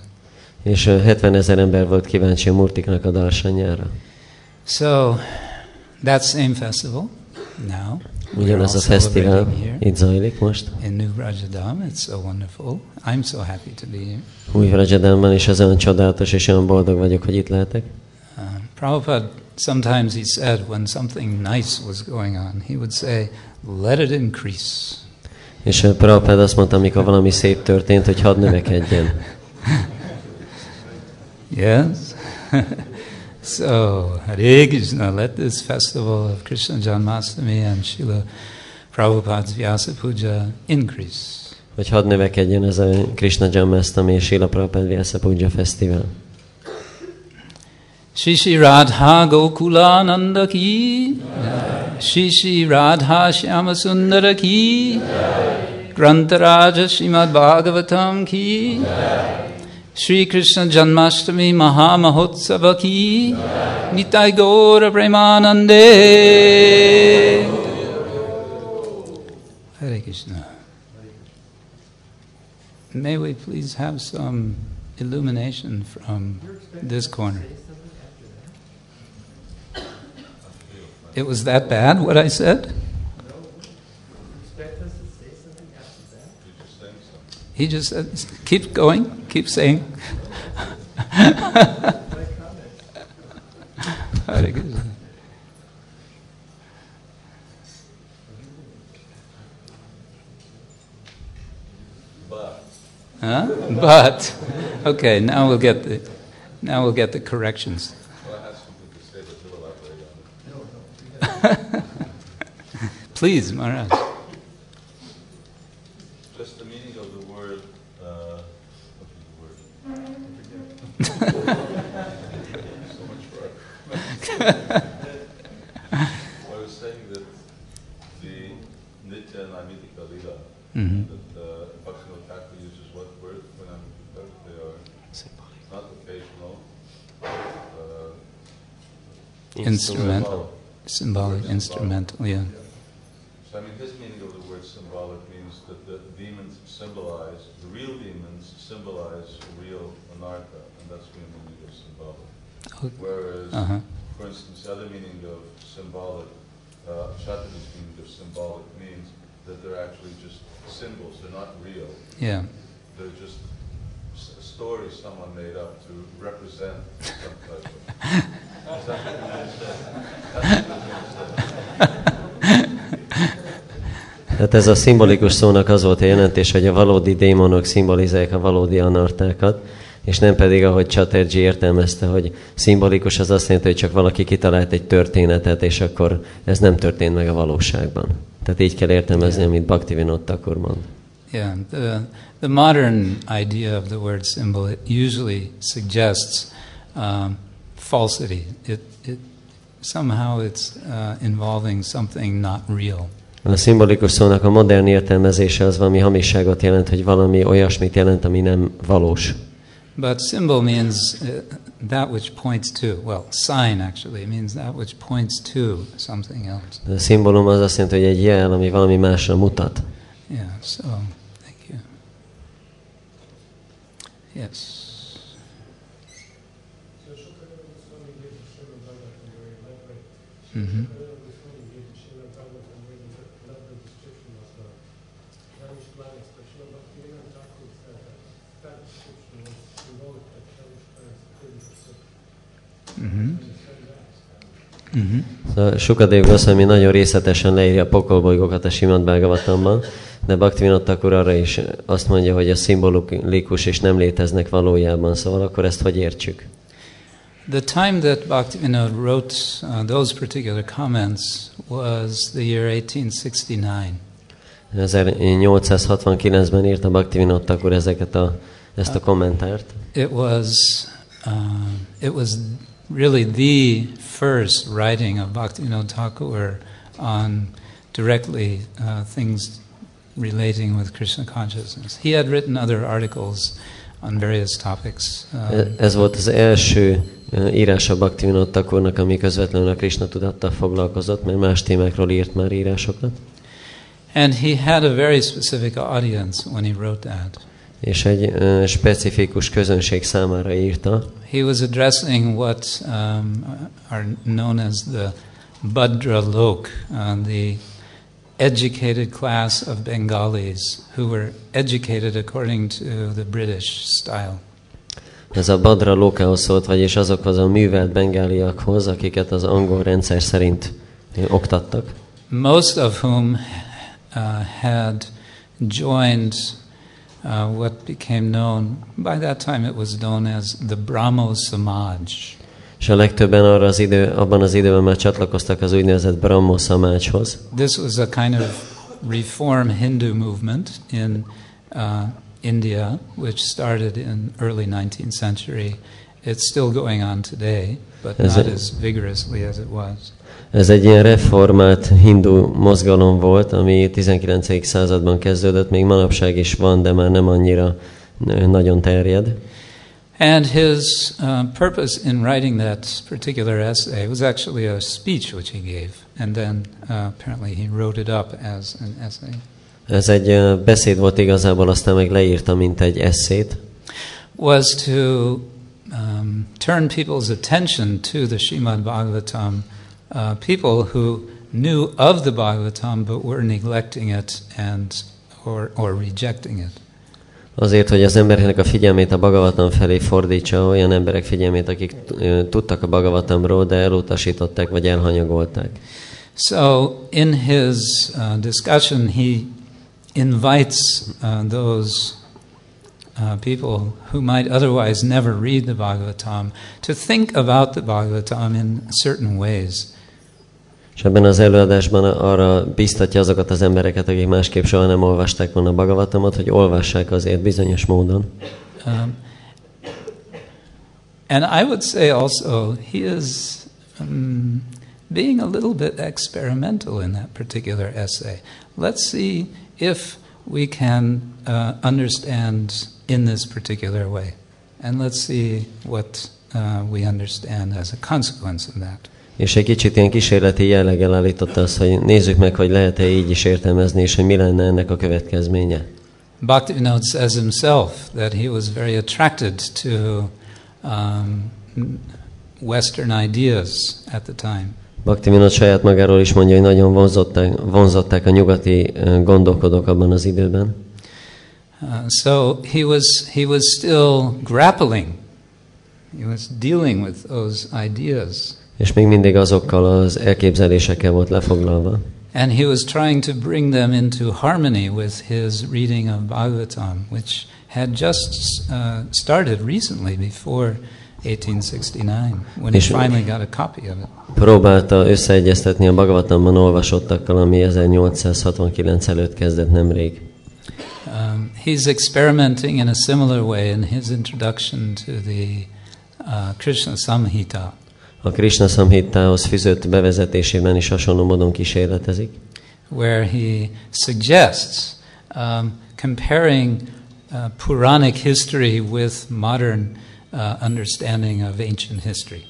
Speaker 2: És ö, 70 ezer ember volt kíváncsi a Murtiknak a darsanyára.
Speaker 1: So, that same festival now
Speaker 2: Ugyanez a fesztivál itt zajlik most.
Speaker 1: in New Rajadam. It's so wonderful. I'm so happy to be here.
Speaker 2: Új Rajadanban, és ez olyan csodálatos, és olyan boldog vagyok, hogy itt lehetek.
Speaker 1: Uh, Prabhupada, sometimes he said when something nice was going on, he would say, let it increase.
Speaker 2: És Prabhupád azt mondta, amikor valami szép történt, hogy hadd növekedjen. [LAUGHS]
Speaker 1: Yes? [LAUGHS] so, Hare Krishna, let this festival of Krishna Janmashtami and Srila Prabhupada's Vyasa Puja increase.
Speaker 2: Hogy hadd növekedjen ez a Krishna Jammasztami és Srila Prabhupád Vyasa Puja Fesztivál.
Speaker 1: Shri Shri Radha Gokulananda ki, Shri Shri Radha Shyama Sundara ki, Grantaraja Srimad Bhagavatam ki, Shri Krishna Janmashtami Maha Mahotsava ki, Nitai Gaura Premanande. Hare Krishna. May we please have some illumination from this corner. It was that bad, what I said? He just said, keep going, keep saying. Hare Krishna. Huh? But okay, now we'll get the now we'll get the corrections. [LAUGHS] Please, Maharaj.
Speaker 3: Just the meaning of the word, uh, what is the word? so much work. I was saying that the Nitya and Amitika Lila,
Speaker 1: Mhm.
Speaker 3: that uh, Bhaktivinoda Thakur uses what word when I'm, they are not occasional, uh,
Speaker 1: Instrumental. Symbolic, instrumental, yeah.
Speaker 3: So I mean, his meaning of the word symbolic means that the demons symbolize, the real demons symbolize real anartha, and that's the meaning of symbolic. Whereas,
Speaker 1: Uh-huh.
Speaker 3: for instance, the other meaning of symbolic, uh, Shantani's meaning of symbolic means that they're actually just symbols, they're not real.
Speaker 1: Yeah.
Speaker 3: They're just s- stories someone made up to represent some type of.
Speaker 2: Tehát ez a szimbolikus szónak az volt a jelentés, hogy a valódi démonok szimbolizálják a valódi anartákat, és nem pedig, ahogy Chatterjee értelmezte, hogy szimbolikus az azt jelenti, hogy csak valaki kitalált egy történetet, és akkor ez nem történt meg a valóságban. Tehát így kell értelmezni, amit Bhaktivinoda Thakur mond.
Speaker 1: Yeah, the modern idea of the word symbol it usually suggests um, falsity. It, it somehow it's uh, involving something not real.
Speaker 2: A szimbolikus szónak a modern értelmezése az valami hamisságot jelent, hogy valami olyasmit jelent, ami nem valós.
Speaker 1: But symbol means uh, that which points to. Well, sign actually means that which points to something else.
Speaker 2: A szimbólum az azt jelenti, hogy egy jel, ami valami másra mutat.
Speaker 1: Yeah. So, Yes. Mm-hmm. Mm-hmm. Mm-hmm.
Speaker 2: Szóval Sukadev Goswami nagyon részletesen leírja a pokolbolygókat a Simad Bhagavatamban, de Bhaktivinoda Thakur arra is azt mondja, hogy a szimbolikus és nem léteznek valójában, szóval akkor ezt hogy értsük?
Speaker 1: The time that Bhaktivinoda wrote uh, those particular comments was the year 1869.
Speaker 2: 1869-ben írta Bhaktivinoda Thakur ezeket a, ezt a kommentárt.
Speaker 1: It was, uh, it was really the first writing of Bhaktivinoda Thakur on directly uh, things relating with Krishna consciousness. He had written other articles on various topics.
Speaker 2: E-
Speaker 1: Um,
Speaker 2: Ez volt az első e, írása Bhaktivinoda Thakurnak, ami közvetlenül a Krishna tudattal foglalkozott, mert más témákról írt már írásokat.
Speaker 1: and he had a very specific audience when he wrote that.
Speaker 2: És egy e, specifikus közönség számára írta.
Speaker 1: He was addressing what um, are known as the Badra Lok, uh, the educated class of Bengalis who were educated according to the British style.
Speaker 2: Ez a Badra Lókához szólt, vagyis azokhoz a művelt bengáliakhoz, akiket az angol rendszer szerint oktattak.
Speaker 1: most of whom uh, had joined uh, what became known, by that time it was known as the Brahmo Samaj.
Speaker 2: És a legtöbben arra az idő, abban az időben már csatlakoztak az úgynevezett Brahmo Szamácshoz.
Speaker 1: This was a kind of reform Hindu movement in uh, India, which started in early 19th century. It's still going on today, but
Speaker 2: Is
Speaker 1: not as vigorously as it was.
Speaker 2: Ez egy ilyen reformált hindu mozgalom volt, ami 19. században kezdődött, még manapság is van, de már nem annyira nagyon terjed.
Speaker 1: And his uh, purpose in writing that particular essay was actually a speech which he gave, and then uh, apparently he wrote it up as an essay.
Speaker 2: Ez egy ö, beszéd volt igazából, aztán meg leírta, mint egy eszét.
Speaker 1: Was to um, turn people's attention to the Shrimad Bhagavatam, uh, people who knew of the Bhagavatam but were neglecting it and or, or rejecting it.
Speaker 2: Azért, hogy az embereknek a figyelmét a Bhagavatam felé fordítsa, olyan emberek figyelmét, akik tudtak a Bhagavatamról, de elutasították vagy elhanyagolták.
Speaker 1: So, in his uh, discussion, he invites uh, those uh, people who might otherwise never read the Bhagavatam to think about the Bhagavatam in certain ways.
Speaker 2: És ebben az előadásban arra biztatja azokat az embereket, akik másképp soha nem olvasták volna a Bhagavatamot, hogy olvassák azért bizonyos módon.
Speaker 1: Um, and I would say also, he is um, being a little bit experimental in that particular essay. Let's see if we can uh, understand in this particular way. And let's see what uh, we understand as a consequence of that.
Speaker 2: És egy kicsit ilyen kísérleti jelleggel állította azt, hogy nézzük meg, hogy lehet-e így is értelmezni, és hogy mi lenne ennek a következménye.
Speaker 1: Bhaktivinoda says himself that he was very attracted to um, Western ideas at the time.
Speaker 2: Bhaktivinoda saját magáról is mondja, hogy nagyon vonzották, vonzották a nyugati gondolkodók abban az időben.
Speaker 1: Uh, so he was, he was still grappling. He was dealing with those ideas.
Speaker 2: És még mindig azokkal az elképzelésekkel volt lefoglalva.
Speaker 1: And he was trying to bring them into harmony with his reading of Bhagavatam, which had just uh, started recently before 1869, when he finally got a copy of it.
Speaker 2: Próbálta összeegyeztetni a Bhagavatamban olvasottakkal, ami 1869 előtt kezdett nemrég.
Speaker 1: Um, he's experimenting in a similar way in his introduction to the uh, Krishna Samhita.
Speaker 2: A Krishna Samhittához fűzött bevezetésében is hasonló módon kísérletezik.
Speaker 1: where he suggests um, comparing uh, Puranic history with modern uh, understanding of ancient history.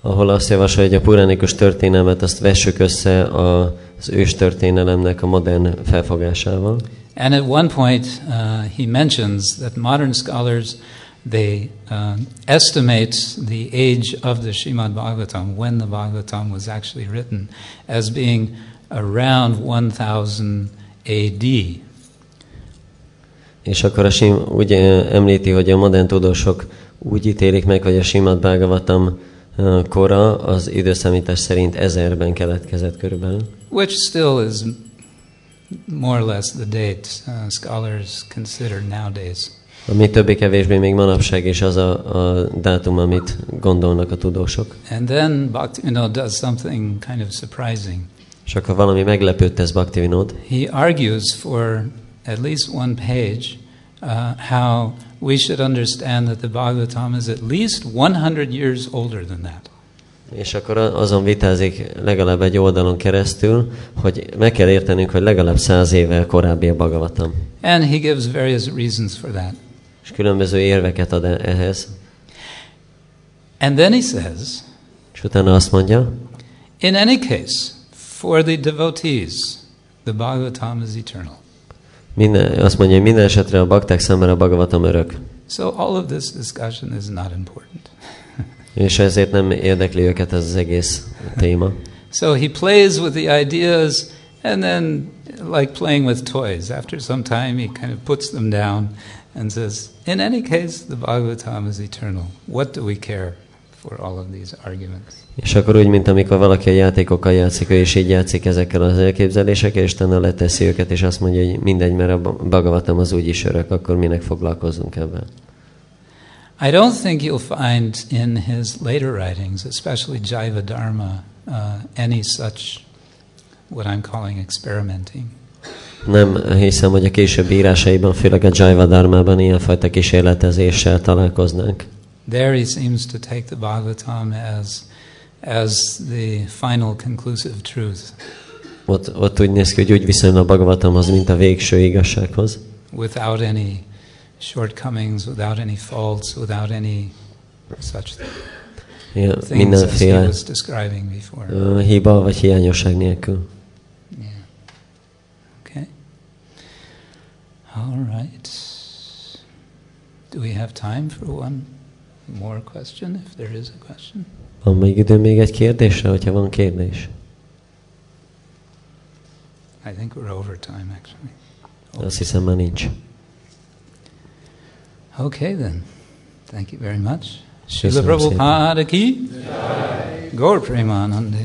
Speaker 2: ahol azt javasolja, hogy a puránikus történelmet azt vessük össze az ős történelemnek a modern felfogásával.
Speaker 1: And at one point, uh, he mentions that modern scholars they uh, estimate the age of the Srimad Bhagavatam when the Bhagavatam was actually written as being around 1000 A.D.
Speaker 2: És akkor a Sim úgy említi, hogy a modern tudósok úgy ítélik meg, hogy a Simad Bhagavatam kora az időszámítás szerint ezerben keletkezett körülbelül.
Speaker 1: which still is more or less the date uh, scholars consider nowadays.
Speaker 2: Ami többé-kevésbé még manapság is az a, a dátum, amit gondolnak a tudósok.
Speaker 1: And then Bhaktivinoda does something kind of surprising.
Speaker 2: És akkor valami meglepőt tesz Bhaktivinod.
Speaker 1: He argues for at least one page uh, how we should understand that the Bhagavatam is at least 100 years older than that.
Speaker 2: És akkor azon vitázik legalább egy oldalon keresztül, hogy meg kell értenünk, hogy legalább száz évvel korábbi a Bhagavatam.
Speaker 1: And he gives various reasons for that.
Speaker 2: És különböző érveket ad e- ehhez.
Speaker 1: And then he says,
Speaker 2: És utána azt mondja,
Speaker 1: in any case, for the devotees, the Bhagavatam is eternal.
Speaker 2: minden, azt mondja, hogy minden esetre a bakták számára a Bhagavatam örök.
Speaker 1: So all of this discussion is not important. [LAUGHS]
Speaker 2: És ezért nem érdekli őket ez az egész téma.
Speaker 1: So he plays with the ideas And then, like playing with toys, after some time he kind of puts them down and says, In any case, the Bhagavatam is eternal. What do we care for all of these arguments?
Speaker 2: És akkor úgy, mint amikor valaki a játékokkal játszik, ő is így játszik ezekkel az elképzelésekkel, és utána leteszi őket, és azt mondja, hogy mindegy, mert a Bhagavatam az úgyis örök, akkor minek foglalkozunk ebben.
Speaker 1: I don't think you'll find in his later writings, especially Jaiva Dharma, uh, any such what I'm calling experimenting.
Speaker 2: Nem hiszem, hogy a későbbi írásaiban, főleg a Jaiva Dharmában ilyenfajta kísérletezéssel találkoznánk.
Speaker 1: There he seems to take the Bhagavatam as, as the final conclusive truth,
Speaker 2: Ott, ott úgy néz ki, hogy úgy viszonyul a Bhagavatamhoz, mint a végső igazsághoz.
Speaker 1: without any shortcomings, without any faults, without any such
Speaker 2: Ilyen,
Speaker 1: things as he was describing before.
Speaker 2: ö, hiba vagy hiányosság nélkül.
Speaker 1: All right. Do we have time for one more question, if there is a question?
Speaker 2: Van még idő még egy kérdésre, hogyha van kérdés?
Speaker 1: I think we're over time, actually.
Speaker 2: Azt hiszem már nincs.
Speaker 1: Okay, then. Thank you very much. Srila Prabhupada ki. Gaur Premanande.